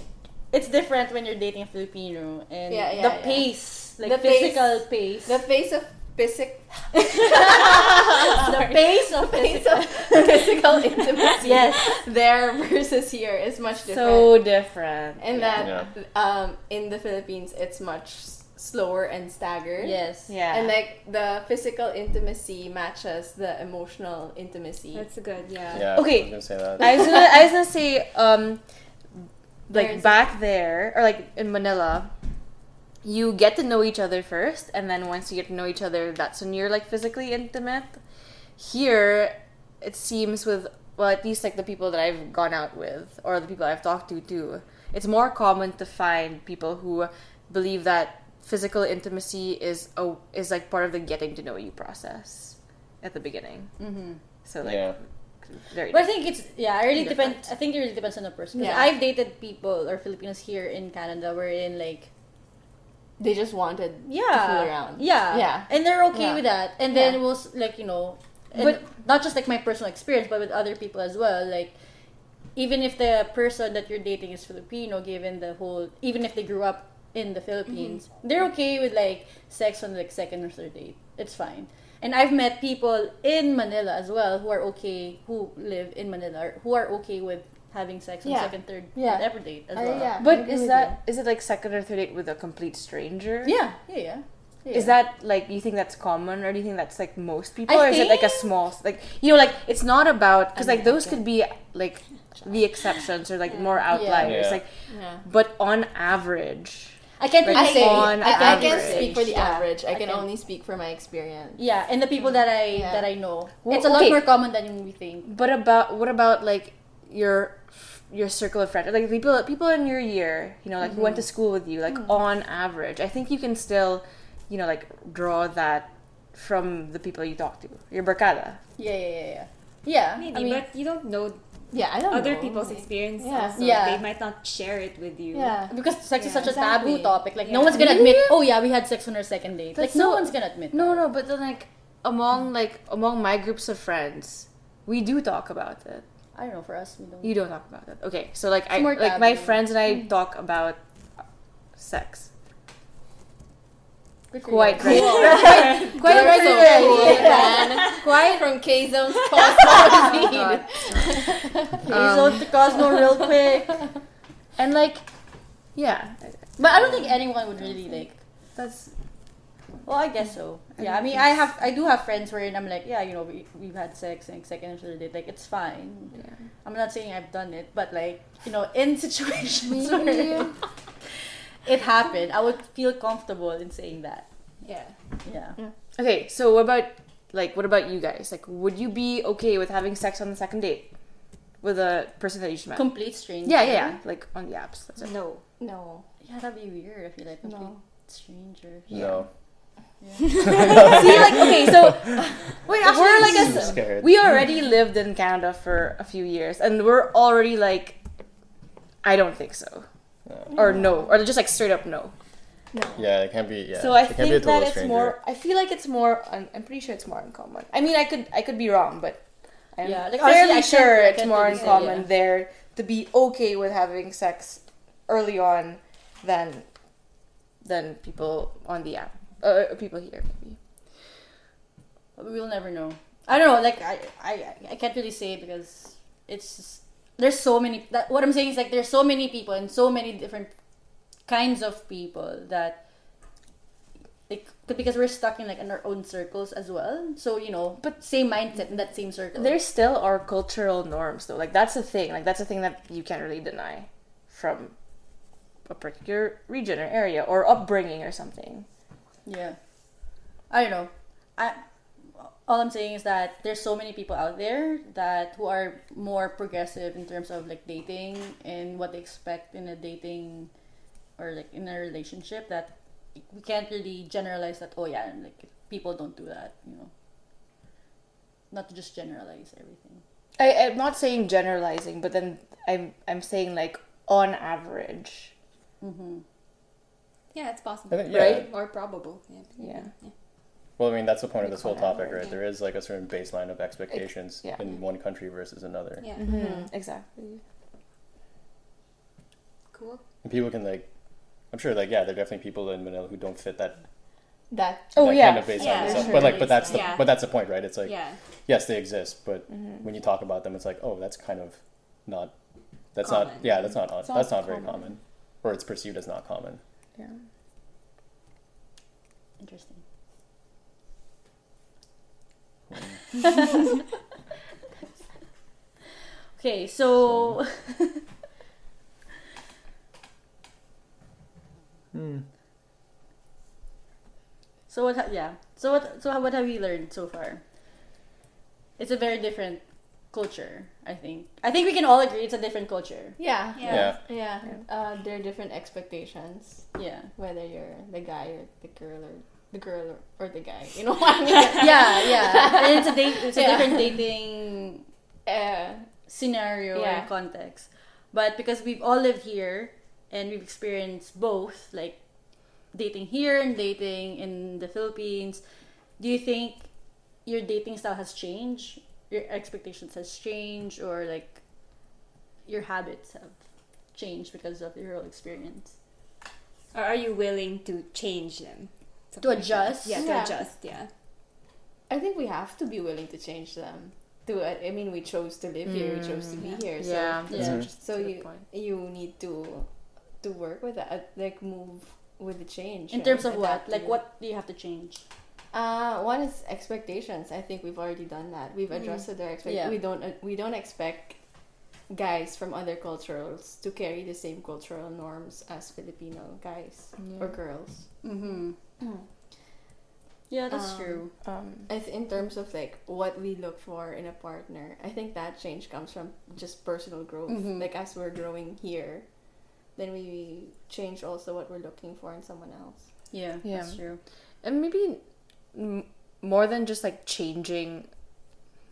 it's different when you're dating a Filipino and Yeah, yeah, the yeah. pace, like The pace- physical pace, the face of physic, the pace of face physical. of physical intimacy. Yes. there versus here is much different. So different. and yeah. that um, in the Philippines, it's much s- slower and staggered. Yes. Yeah. And like the physical intimacy matches the emotional intimacy. That's good, yeah. Yeah. Okay. I was gonna say that. I was gonna, I was gonna say, um, like There's- back there or like in Manila, you get to know each other first, and then once you get to know each other, that's when you're like physically intimate. Here, it seems with well, at least like the people that I've gone out with or the people I've talked to too, it's more common to find people who believe that physical intimacy is a is like part of the getting to know you process at the beginning. Mm-hmm. So like, Yeah. very. But I think it's yeah. I really Different. depend. I think it really depends on the person. 'Cause Yeah. I've dated people or Filipinos here in Canada wherein like they just wanted yeah, to fool around. Yeah, Yeah. and they're okay Yeah. with that. And then Yeah. we'll like you know, and But- not just like my personal experience, but with other people as well. Like even if the person that you're dating is Filipino, given the whole, even if they grew up in the Philippines, Mm-hmm. they're okay with like sex on like second or third date. It's fine. And I've met people in Manila as well who are okay, who live in Manila, who are okay with having sex on Yeah. second, third, Yeah. whatever date as Uh, well. yeah. But agree is with that is it like second or third date with a complete stranger? Yeah, yeah, yeah. yeah. Is that like you think that's common, or do you think that's like most people, I or is it like a small like you know like it's not about because like those could be like the exceptions or like more outliers Yeah. like Yeah. but on average I can't really I say. say on I, I can't speak for the Yeah, average. I I can can- only speak for my experience. Yeah, and the people that I Yeah. that I know, Well, it's a lot more common than we think. but about what about like your your circle of friends like people people in your year you know like who went to mm-hmm. school with you like mm-hmm. on average i think you can still you know like draw that from the people you talk to your barkada Yeah, yeah, yeah, yeah. Yeah, Maybe, I mean, but you don't know Yeah, I don't know. other know. people's experiences. Yeah. also. Yeah. They might not share it with you. Yeah. because sex is Yeah, such a taboo exactly. topic. Like no one's gonna Really? admit, oh yeah, we had sex on our second date. That's like no so- one's gonna admit. No, that. no, but then like among like among my groups of friends, we do talk about it. I don't know. For us, we don't. You don't talk about that. Okay, so like I It's more like my friends and I mm. talk about sex. Quite right. Quite, quite You're so cool, man. Quite From K Zone's Cosmo God. He's on the Cosmo real um. quick. And like, yeah, But I don't think anyone would really like. that's Well, I guess so. Yeah, I mean, I have, I do have friends where I'm like, yeah, you know, we we've had sex and second and third date, like it's fine. yeah. I'm not saying I've done it, but like, you know, in situations where it happened, I would feel comfortable in saying that. Yeah. Yeah. Okay, so what about like what about you guys? Like, would you be okay with having sex on the second date with a person that you just met? Complete stranger. yeah, yeah, yeah, like on the apps. That's it. No. No. Yeah, that'd be weird. I feel like complete No. stranger. No. See, like okay, so Wait, we're like I'm a scared. we already lived in Canada for a few years, and we're already like, I don't think so, No. or no, or just like straight up no. No. Yeah, it can't be. Yeah. So I it can be a think total that it's stranger. more. I feel like it's more. I'm, I'm pretty sure it's more uncommon. I mean, I could I could be wrong, but I'm Yeah, like, fairly I can't- sure it's more really say, uncommon yeah. there to be okay with having sex early on than than people on the app. Uh, people here maybe. We'll never know. I don't know. Like I, I, I can't really say because it's just, there's so many. That, what I'm saying is like there's so many people and so many different kinds of people that like because we're stuck in like in our own circles as well. So you know, but same mindset in that same circle. There still are cultural norms though. Like that's the thing. Like that's the thing that you can't really deny from a particular region or area or upbringing or something. Yeah. I don't know. I all I'm saying is that there's so many people out there that who are more progressive in terms of like dating and what they expect in a dating or like in a relationship that we can't really generalize that oh yeah like people don't do that, you know. Not to just generalize everything. I, I'm not saying generalizing, but then I'm I'm saying like on average. Mm-hmm. Yeah, it's possible. think, yeah. Right? Or probable. Yeah. Yeah. Well, I mean, that's the point of this whole topic, average, right? There is like a certain baseline of expectations yeah. in one country versus another. Yeah. Mm-hmm. Exactly. Cool. And people can like, I'm sure, like, yeah, there are definitely people in Manila who don't fit that, That. Oh that yeah. kind of baseline. Yeah, stuff. sure. But like, but that's the Yeah. but that's the point, right? It's like, yeah. yes, they exist, but Mm-hmm. when you talk about them, it's like, oh, that's kind of not, that's Common. not, yeah, that's not, It's that's not not very common. common, or it's perceived as not common. Yeah. Interesting. okay, so So what? Ha- yeah. So what? So what have we learned so far? It's a very different culture. I think. I think we can all agree it's a different culture. Yeah. Yeah. Yeah. Uh, there are different expectations, Yeah. whether you're the guy or the girl or the girl or, or the guy. You know what I mean? Yeah, yeah. And it's a date. It's a Yeah. different dating Uh, scenario Yeah. and context. But because we've all lived here and we've experienced both, like dating here and dating in the Philippines, do you think your dating style has changed? Your expectations has changed or like your habits have changed because of your whole experience? Or are you willing to change them? To adjust? Yeah, to adjust, yeah. I think we have to be willing to change them. To uh, I mean, we chose to live here. We chose to be here. So Yeah. Yeah. So you point. you need to to work with that. Like move with the change. In right? terms of what? Adapt to Like what do you have to change? Uh, one is expectations. I think we've already done that. We've adjusted our expectations. Yeah. We don't uh, we don't expect guys from other cultures to carry the same cultural norms as Filipino guys or girls. Mm-hmm. Yeah, that's Um, true. Um, I th- in terms of like what we look for in a partner, I think that change comes from just personal growth. Mhm. Like as we're growing here, then we change also what we're looking for in someone else. Yeah, Yeah. that's true. and maybe m- more than just like changing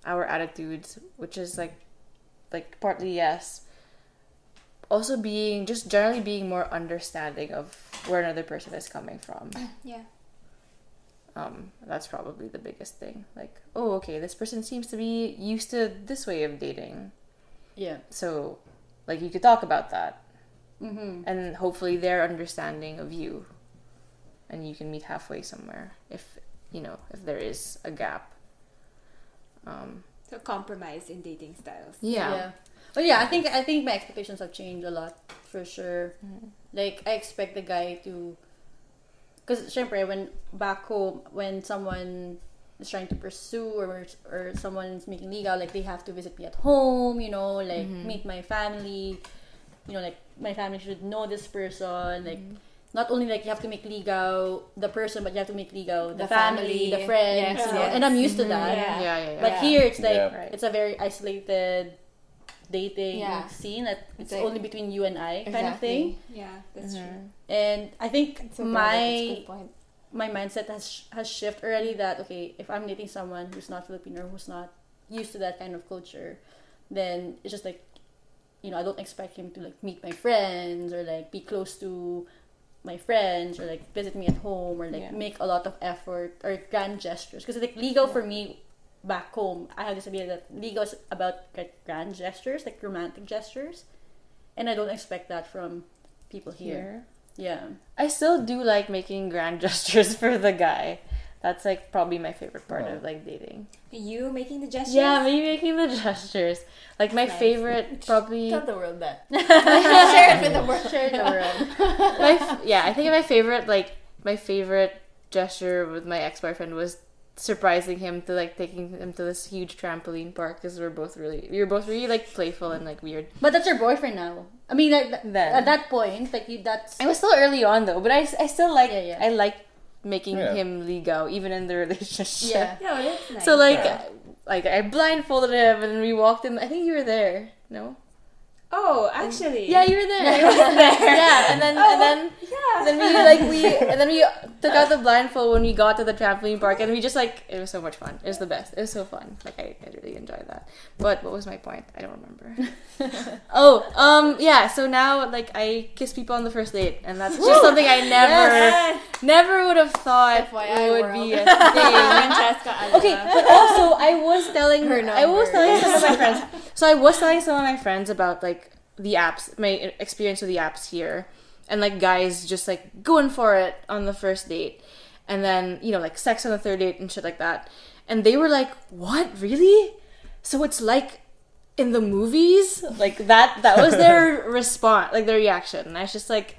our attitudes, which is like like partly yes. Also being just generally being more understanding of where another person is coming from. Yeah. Um, that's probably the biggest thing. Like, oh, okay, this person seems to be used to this way of dating. Yeah. So, like, you could talk about that, Mm-hmm. and hopefully they're understanding of you, and you can meet halfway somewhere if you know if there is a gap. Um, So compromise in dating styles. yeah. But yeah, I think I think my expectations have changed a lot for sure. Mm-hmm. Like I expect the guy to, because syempre when back home when someone is trying to pursue or or someone's making ligaw, like they have to visit me at home, you know, like mm-hmm. meet my family, you know, like my family should know this person, like. Mm-hmm. Not only like you have to make ligaw the person, but you have to make ligaw the, The family, family. the friends, Yes, you know. yes. And I'm used to that. Yeah, Yeah. yeah, yeah. But Yeah. here it's like Yeah. Right. it's a very isolated dating Yeah. scene that it's, It's like- only between you and I kind of thing. Yeah, that's uh-huh. true. And I think It's a my valid- a good point. my mindset has has shifted already that okay, if I'm dating someone who's not Filipino, who's not used to that kind of culture, then it's just like you know, I don't expect him to like meet my friends or like be close to my friends or like visit me at home or like Yeah. make a lot of effort or grand gestures because it's like ligaw for me back home I have this idea that ligaw is about like grand gestures like romantic gestures and I don't expect that from people here, Here. yeah I still do like making grand gestures for the guy. That's like probably my favorite part Oh. of like dating. You making the gestures? Yeah, me making the gestures. Like my Nice. favorite probably tell the world that share it with the world share it the world my f- yeah, I think my favorite like my favorite gesture with my ex boyfriend was surprising him to like taking him to this huge trampoline park because we're both really we were both really like playful and like weird. But that's your boyfriend now. I mean, like th- Then. at that point, like you, that's It was still early on though, but I, I still like Yeah, yeah. I like making Yeah. him ligaw even in the relationship. yeah. No, that's nice. So like Yeah. like I blindfolded him and we walked him. I think you were there. No. Oh, actually. Yeah, you were there. I was there. yeah, and then Oh, and then yeah. then we like we and then we took out the blindfold when we got to the trampoline park and we just like it was so much fun. It was the best. It was so fun. Like I, I really enjoyed that. But what was my point? I don't remember. oh, um yeah, so now like I kiss people on the first date and that's just something I never Yes. never would have thought FYI would world. be a thing. Okay, but also I was telling Her I was telling some of my friends. So I was telling some of my friends about like the apps, my experience with the apps here, and like guys just like going for it on the first date, and then you know like sex on the third date and shit like that, and they were like, "What really?" So it's like in the movies, like that. That was their response, like their reaction, and I was just like,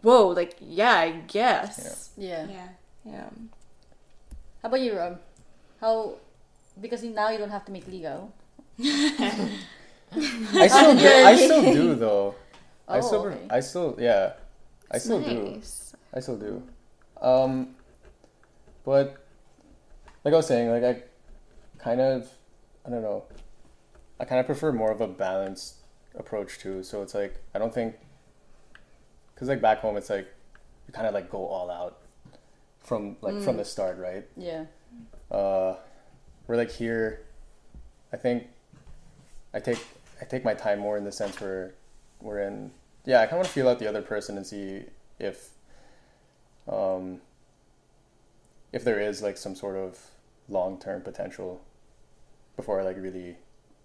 "Whoa!" Like yeah, I guess. Yeah. Yeah. Yeah. How about you, Rob? How? Because now you don't have to make ligaw. I still do. I still do though. I Oh, still. okay. I still. Yeah. I still do. I still do. Um, but like I was saying, like I kind of, I don't know. I kind of prefer more of a balanced approach too. So it's like I don't think, because like back home, it's like you kind of like go all out from like from the start, right? Yeah. uh, we're like here. I think I take I take my time more in the sense where we're in. Yeah, I kind of want to feel out the other person and see if, um, if there is like some sort of long term potential before I like really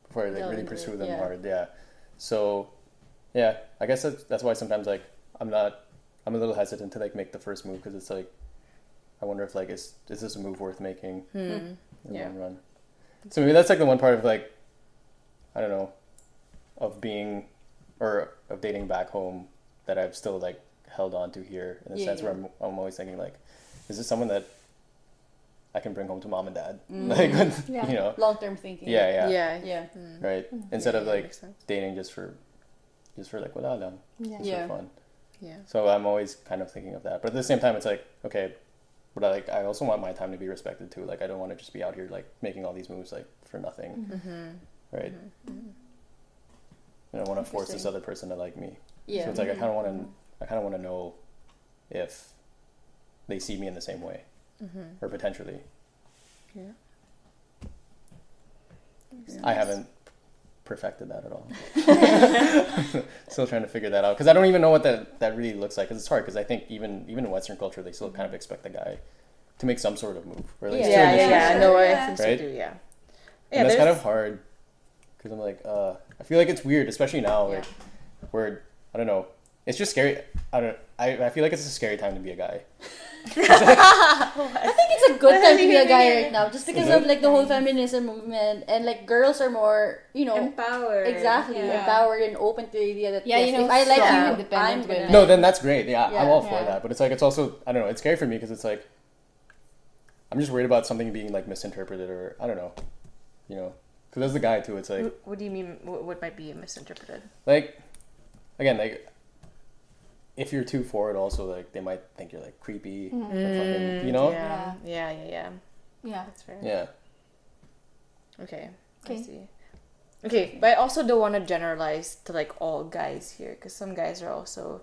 before I like really it, pursue them yeah. hard. Yeah. So, yeah, I guess that's that's why sometimes like I'm not I'm a little hesitant to like make the first move because it's like I wonder if like is is this a move worth making Hmm. in the Yeah. long run. So maybe that's like the one part of like I don't know of being or of dating back home that I've still like held on to here in the Yeah, sense where. I'm I'm always thinking like is this someone that I can bring home to mom and dad Mm. like when, Yeah. you know Long term thinking. yeah yeah, Yeah. Yeah. right instead Yeah, of like dating just for just for like wala lang Yeah. just Yeah. for fun Yeah. so I'm always kind of thinking of that but at the same time it's like okay but I like I also want my time to be respected too like I don't want to just be out here like making all these moves like for nothing Mm-hmm. Right? And I want to force this other person to like me. Yeah. So it's like I kind of want to, I kind of want to know if they see me in the same way, Mm-hmm. or potentially. Yeah. I haven't perfected that at all. still trying to figure that out because I don't even know what that that really looks like. Because it's hard. Because I think even even in Western culture, they still kind of expect the guy to make some sort of move, or at least Yeah, to yeah, yeah. something. No, I Yeah. Right? too. Yeah. and that's there's- kind of hard because I'm like, uh, I feel like it's weird, especially now, like, where I don't know, it's just scary. I don't. I, I feel like it's a scary time to be a guy. I think it's a good time to be a guy right now, just because of like the whole feminism movement and like girls are more, you know, Empowered. exactly Yeah. empowered and open to the idea that Yeah, yes, you know, if I like strong, you, independent I'm gonna women. No, then that's great. Yeah, Yeah. I'm all for Yeah. that. But it's like it's also I don't know. It's scary for me because it's like I'm just worried about something being like misinterpreted or I don't know, you know. Because as the guy too, it's like What, what do you mean? What, what might be misinterpreted? like again like if you're too forward, also like they might think you're like creepy, or mm-hmm. fucking, you mm, know. Yeah. Yeah. Yeah. Yeah. Yeah. That's fair. Yeah. Okay. I Okay. see. Okay, but I also don't want to generalize to like all guys here because some guys are also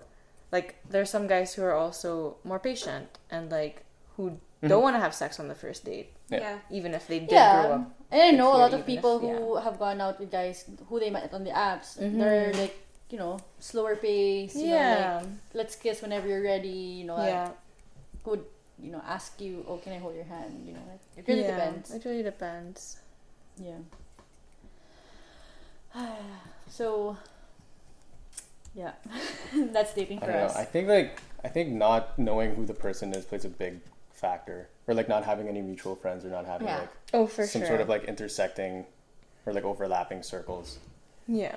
like there's some guys who are also more patient and like who don't want to have sex on the first date Yeah. Yeah. even if they did yeah. grow up. And I know a lot of people if- who have gone out with guys who they met on the apps. Mhm. They're like, you know, slower pace. You know, Yeah. like let's kiss whenever you're ready. You know, like, yeah. would you know ask you, oh, can I hold your hand? You know, like, it really Yeah, depends. It really depends. Yeah. so, yeah, that's dating I for don't know. I think like I think not knowing who the person is plays a big factor, or like not having any mutual friends, or not having Yeah. like Oh, for some sure. sort of like intersecting or like overlapping circles. yeah.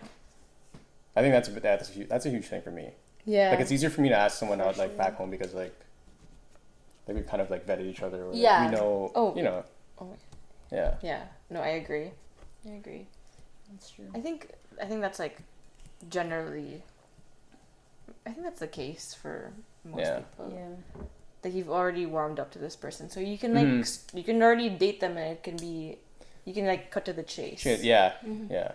I think that's a that's a huge, that's a huge thing for me. Yeah. Like it's easier for me to ask someone For out like sure. back home because like like we kind of like vetted each other. Or, like, Yeah. we know. Oh. You know. Oh. Yeah. yeah. No, I agree. I agree. that's true. I think I think that's like generally. I think that's the case for most Yeah. people. Yeah. Like you've already warmed up to this person, so you can like Mhm. you can already date them, and it can be you can like cut to the chase. Shit. Yeah. Mhm. Yeah.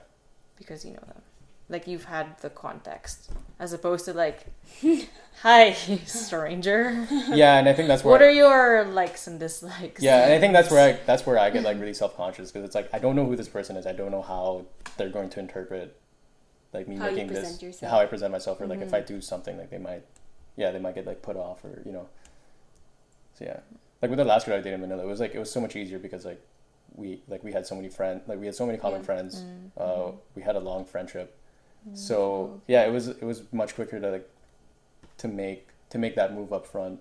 because you know them. Like you've had the context, as opposed to like, "Hi, stranger. Yeah. And I think that's where. What are your likes and dislikes?" yeah, and I think that's where I that's where I get like really self conscious because it's like I don't know who this person is. I don't know how they're going to interpret like me How you making this yourself. how I present myself or like if Mhm. I do something like they might yeah they might get like put off or you know so yeah like with the last girl I dated in Manila it was like it was so much easier because like we like we had so many friends like we had so many common Yeah. friends Mm, uh, we had a long friendship Mm-hmm. so yeah it was it was much quicker to like to make to make that move up front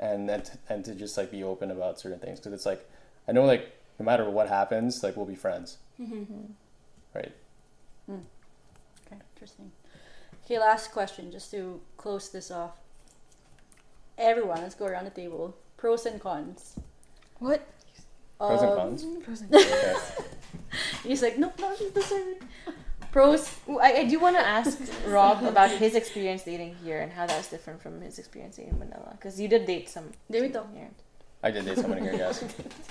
and then to, and to just like be open about certain things because it's like I know like no matter what happens like we'll be friends mm-hmm. right Mm. Okay, interesting. Okay, last question, just to close this off. Everyone, let's go around the table. Pros and cons. What? pros and cons Pros and okay. He's like, no, no, she's the third. Pros. Ooh, I, I do want to ask Rob about his experience dating here and how that's different from his experience dating in Manila. Because you did date some. Did we talk? here. I did date someone in here yes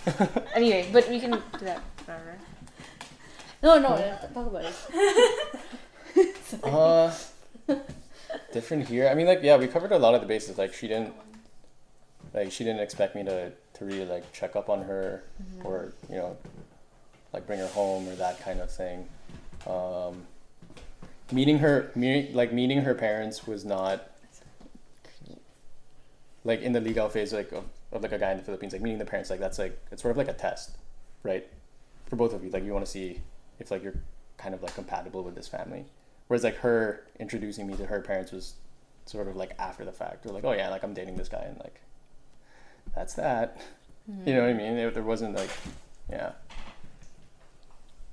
Anyway, but we can do that forever. No, no, talk about it. Uh, different here. I mean, like, yeah, we covered a lot of the bases. Like, she didn't, like, she didn't expect me to to really like check up on her, or you know, like bring her home or that kind of thing. Um, meeting her, me, like meeting her parents was not like in the ligaw phase, like of, of like a guy in the Philippines. Like meeting the parents, like that's like it's sort of like a test, right? For both of you, like you want to see if like you're kind of like compatible with this family. Whereas like her introducing me to her parents was sort of like after the fact. They're like, oh yeah, like I'm dating this guy, and like that's that. You know what I mean? It, there wasn't like, yeah,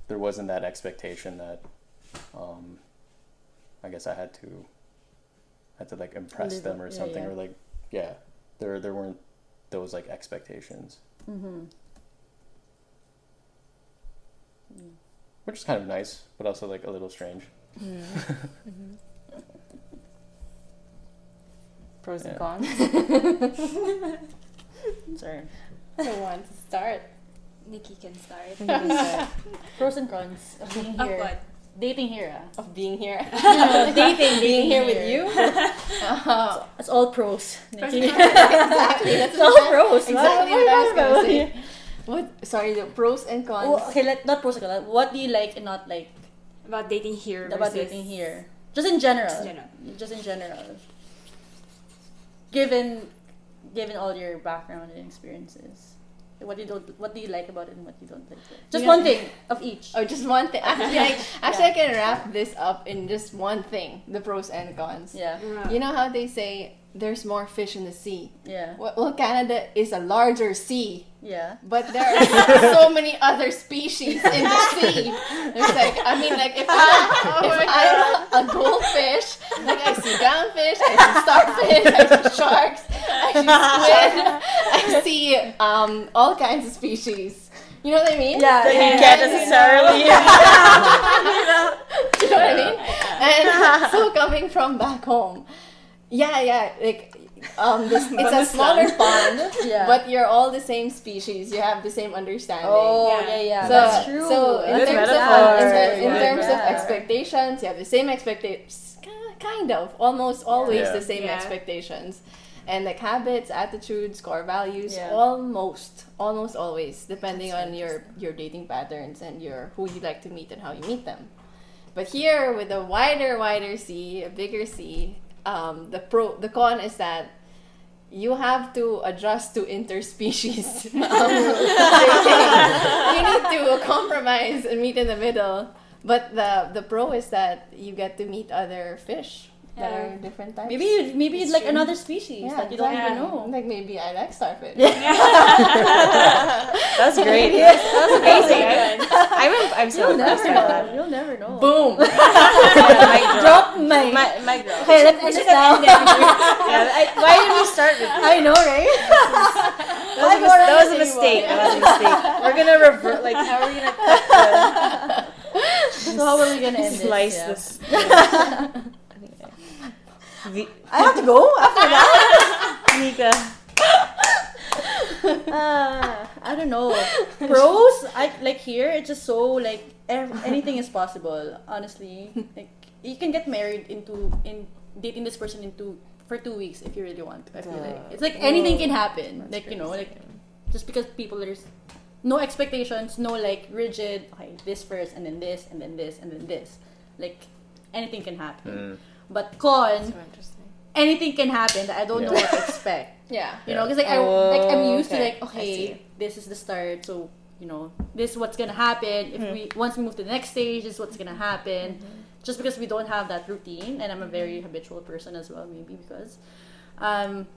there wasn't that expectation that, um, I guess I had to, had to like impress Live them or yeah, something, yeah. or like, yeah, there there weren't those like expectations, Mm-hmm. which is kind of nice, but also like a little strange. Pros and cons. Sorry. I don't want to start. Nikki can start. You can start. Pros and cons of being Of here. what? Dating here. ah. Of being here. No, dating, being here with here. you. Oh, It's all pros. Nikki. exactly. That's it's all pros. Exactly What- what I was gonna say. What? Sorry, the pros and cons. Oh, okay, let, not pros and cons. What do you like and not like About dating here about dating here? Just in general. Just in general. Just in general. Given, given all your background and experiences. What you don't, what do you like about it, and what you don't like? About it? Just Yeah. one thing of each. Or just one thing. Actually, I, actually, I can wrap this up in just one thing: the pros and cons. Yeah, You know how they say there's more fish in the sea. yeah, Well, well, Canada is a larger sea, yeah. but there are so many other species in the sea. There's like, I mean, like if, I, if I'm a goldfish, like I see groundfish, I see starfish, I see sharks, I see squid, I see um, all kinds of species. You know what I mean? Yeah, That you can't yeah. necessarily. you know what I mean? And so coming from back home, yeah, yeah, like um, this, it's a smaller pond, Yeah. but you're all the same species. You have the same understanding. Oh, Yeah. yeah, yeah. So, That's true. so in Good terms, of, in, in Yeah. terms of expectations, you have the same expectations, kind of, almost always Yeah. the same Yeah. expectations. And like habits, attitudes, core values, Yeah. almost, almost always, depending on your your dating patterns and your who you like to meet and how you meet them. But here, with a wider, wider sea, a bigger sea, um, the pro, the con is that you have to adjust to interspecies. um, you need to compromise and meet in the middle. But the the pro is that you get to meet other fish that are different types. maybe you, maybe It's like true. another species yeah, that you don't exactly. even know. Like maybe I like starfish. That's great. That's amazing. Yeah. I'm, I'm so You'll impressed never by know. that. You'll never know. Boom. Mic drop. Drop my. My, mic drop. Okay, let's end it now. Yeah, I, why did we start with I know, right? That was, a, mis- that was a mistake. That was a mistake. We're gonna revert. Like, how are we gonna cut So how are we gonna end slice this? this? The, I have to go after that. Nika. Uh, I don't know. Pros, I like here. It's just so like ev- anything is possible. Honestly, like you can get married into in dating this person into for two weeks if you really want. to. I feel like it's like anything can happen. Like you know, like just because people there's no expectations, no like rigid. Okay, this first, and then this, and then this, and then this. Like anything can happen. But con, interesting. anything can happen that I don't know what to expect. Yeah. You know, because like I like I'm Oh, used to like okay, this is the start, so you know this is what's gonna happen. If we once we move to the next stage, this is what's gonna happen. Just because we don't have that routine, and I'm a very habitual person as well, maybe because um,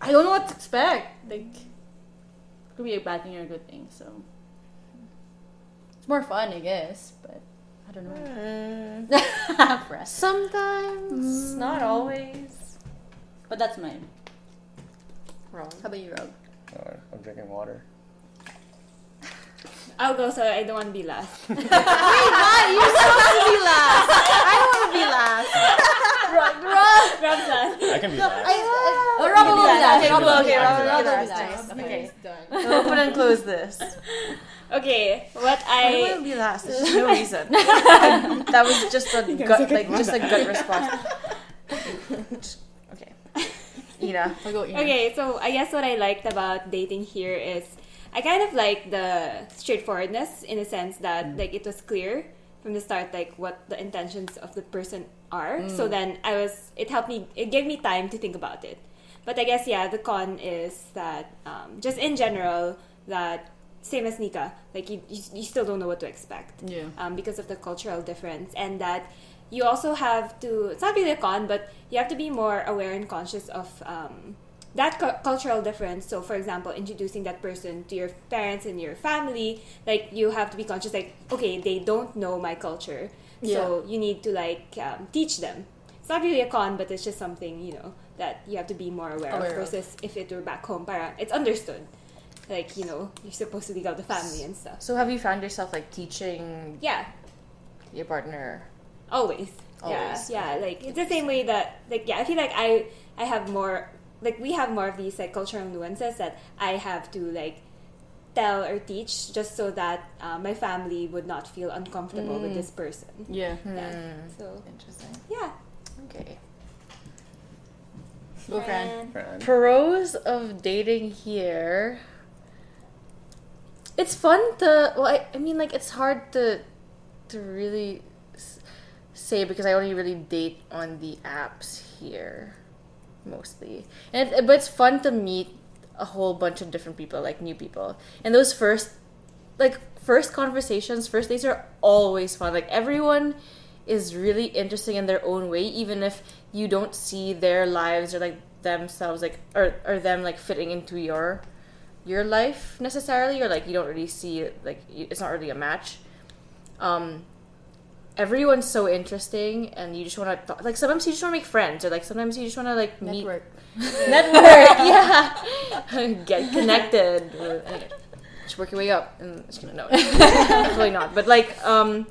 I don't know what to expect. Like it could be a bad thing or a good thing. So it's more fun, I guess, but I don't know. Press. Sometimes, not always. But that's mine. Wrong. How about you, Rob? Oh, I'm drinking water. I'll go so I don't want to be last. Wait, why? You're supposed to be last. I don't want to be last. Rob's last. I can be last. Oh, Rob will be last. Rob will be Rob last. will Rob be will be last. last. Okay. done. Open and close this. Okay, what I don't I be last. There's no reason. that was just a gut, like just a gut response. okay. Ina. I'll go, Ina. Okay, so I guess what I liked about dating here is I kind of like the straightforwardness in a sense that like it was clear from the start like what the intentions of the person are. So then I was it helped me it gave me time to think about it. But I guess yeah, the con is that um, just in general that same as Nika, like you, you, you still don't know what to expect Yeah. um, because of the cultural difference and that you also have to it's not really a con but you have to be more aware and conscious of um, that cu- cultural difference. So for example introducing that person to your parents and your family like you have to be conscious like okay they don't know my culture. So you need to like um, teach them. It's not really a con but it's just something you know that you have to be more aware, Aware of of. versus if it were back home para it's understood like you know you're supposed to leave out the family and stuff So have you found yourself like teaching yeah your partner? Always. Always. Yeah, yeah. Like it's the same way that like yeah, I feel like I I have more like we have more of these like cultural nuances that I have to like tell or teach just so that uh, my family would not feel uncomfortable with this person. Yeah. Yeah. So Interesting. yeah. Okay. Go, Fran. Fran. Pros of dating here. It's fun to. Well, I, I mean, like it's hard to to really say because I only really date on the apps here, mostly. And it, but it's fun to meet a whole bunch of different people, like new people. And those first, like first conversations, first dates are always fun. Like everyone is really interesting in their own way, even if you don't see their lives or like themselves like or or them like fitting into your your life necessarily, or like you don't really see like it's not really a match. Um, everyone's so interesting, and you just want to like sometimes you just want to make friends, or like sometimes you just want to like meet Network. network, yeah, get connected. Or, okay, just work your way up. And no, absolutely not. But like, um,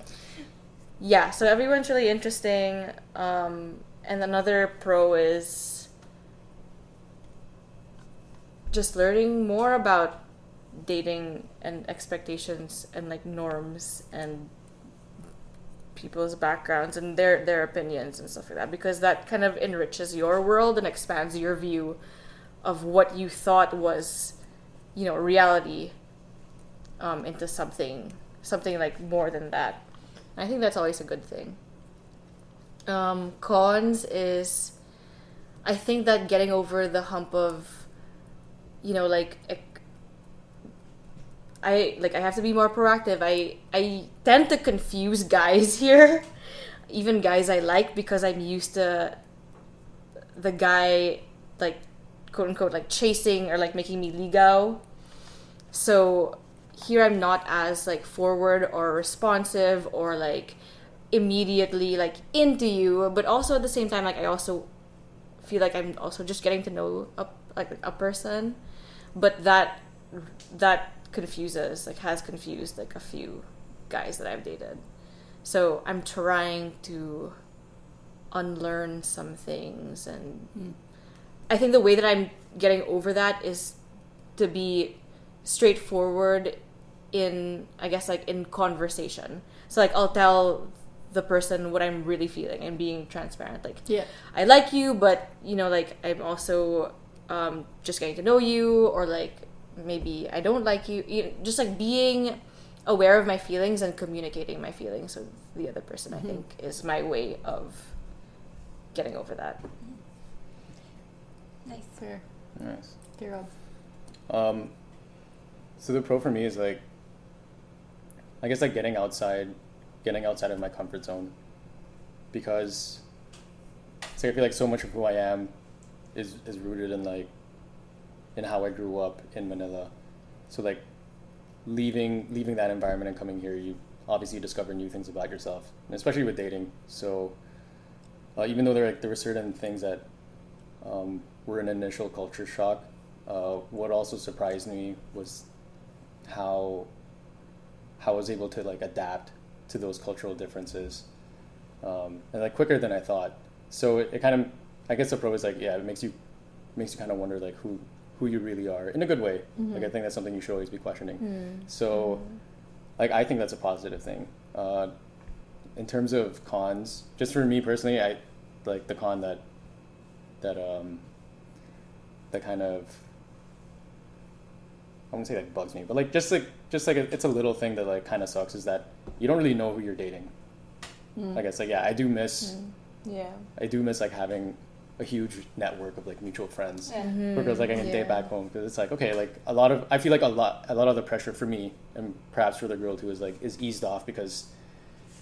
yeah. So everyone's really interesting. Um, and another pro is just learning more about dating and expectations and like norms and people's backgrounds and their their opinions and stuff like that because that kind of enriches your world and expands your view of what you thought was you know reality um, into something something like more than that. I think that's always a good thing. Um, cons is i think that getting over the hump of you know like I like I have to be more proactive. I I tend to confuse guys here, even guys I like because I'm used to the guy like quote unquote like chasing or like making me ligaw. So here I'm not as like forward or responsive or like immediately like into you, but also at the same time like I also feel like I'm also just getting to know a like a person, but that that confuses like has confused like a few guys that I've dated. So I'm trying to unlearn some things and hmm. I think the way that I'm getting over that is to be straightforward in I guess like in conversation. So like I'll tell the person what I'm really feeling and being transparent. Like Yeah. I like you, but you know, like I'm also um, just getting to know you, or like maybe I don't like you. you know, just like being aware of my feelings and communicating my feelings with the other person. I think is my way of getting over that. Nice. Fair. Nice. Okay, Rob. Um, so the pro for me is like, I guess like getting outside, getting outside of my comfort zone, because it's like I feel like so much of who I am is is rooted in like in how I grew up in Manila. So like leaving leaving that environment and coming here, you obviously discover new things about yourself, and especially with dating. So uh, even though there like there were certain things that um, were an initial culture shock, uh, what also surprised me was how how I was able to like adapt to those cultural differences, um, and like quicker than I thought. So it, it kind of, I guess the pro is like, yeah, it makes you makes you kind of wonder like who who you really are in a good way. Mm-hmm. Like I think that's something you should always be questioning. Mm. So, mm-hmm. like I think that's a positive thing. Uh, in terms of cons, just for me personally, I like the con that that um that kind of I won't say like bugs me, but like just like just like a, it's a little thing that like kind of sucks is that you don't really know who you're dating. Mm. I guess like yeah, I do miss mm. Yeah. I do miss like having a huge network of like mutual friends Yeah. Mm-hmm. because like I can Yeah. date back home because it's like okay like a lot of I feel like a lot a lot of the pressure for me and perhaps for the girl too is like is eased off because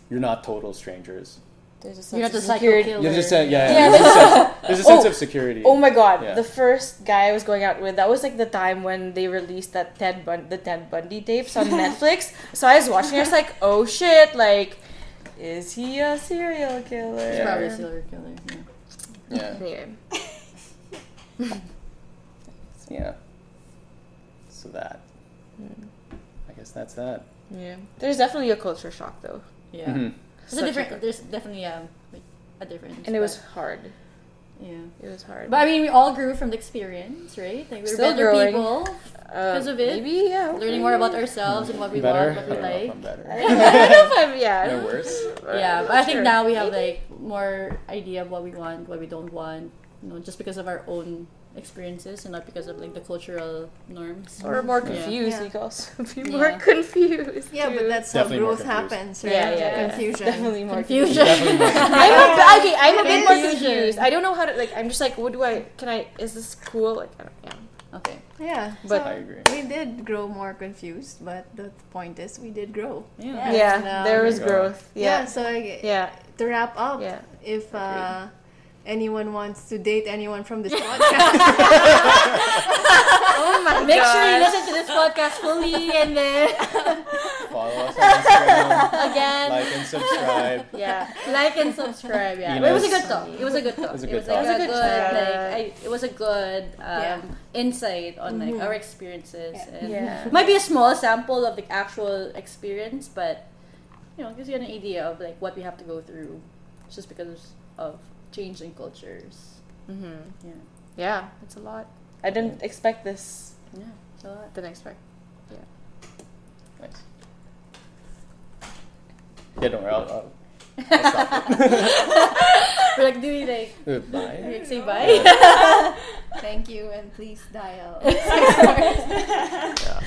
you're not total strangers. There's a You're not sense the of psycho security. killer. There's just a, yeah, Yeah. there's, a sense, there's a sense Oh. of security. Oh my god, Yeah. the first guy I was going out with, that was like the time when they released that Ted Bun- the Ted Bundy tapes on Netflix. So I was watching, I was like, oh shit, like, is he a serial killer? He's probably a serial killer. Yeah. Yeah, Anyway, yeah. So that Hmm. I guess that's that. yeah. There's definitely a culture shock though. Yeah. Mhm. There's a Such a different. good- There's definitely um like a difference. And it was hard. Yeah. It was hard. But I mean, we all grew from the experience, right? Like we're Still better growing. people, Uh, because of it? Maybe, yeah. learning more about ourselves and what we better. want, what I we don't know if like. I'm better. I don't know if I'm, yeah. No don't- worse. Yeah, but not I think sure. now we have Maybe. like more idea of what we want, what we don't want. You know, just because of our own experiences and not because of like the cultural norms. Or more confused. Yeah. We could also be more Yeah. confused. Yeah, too. but that's how Definitely more growth confused. happens, right? Yeah, yeah, yeah. Confusion. Definitely more Confusion. Definitely more confused. I'm a, bit- okay, I'm a bit more Confusion. confused. I don't know how to like. I'm just like, what do I? Can I? Is this cool? Like, I don't, yeah. Okay. Yeah, But- so I agree. we did grow more confused, but the point is we did grow. Yeah. Yeah, No. there was Yeah. growth. Yeah, Yeah. so I, Yeah. to wrap up, Yeah. if uh, anyone wants to date anyone from this podcast, Oh my Make sure you listen to this podcast fully and then Follow us on Instagram. again. like and subscribe. yeah, like and subscribe. Yeah, but it was a good talk. It was a good talk. It was a It good was like a It was a good, good like. I, it was a good um, Yeah. insight on like Mhm. our experiences. Yeah. And Yeah. It might be a small sample of the actual experience, but you know, it gives you an idea of like what we have to go through, just because of change in cultures. Mm-hmm. Yeah, Yeah, it's a lot. I didn't expect this. yeah, it's a lot. Didn't expect. Yeah. Nice. Yeah, don't worry. I'll, I'll, I'll stop We're like, do we like. Bye. do we say bye? thank you and please dial. Yeah.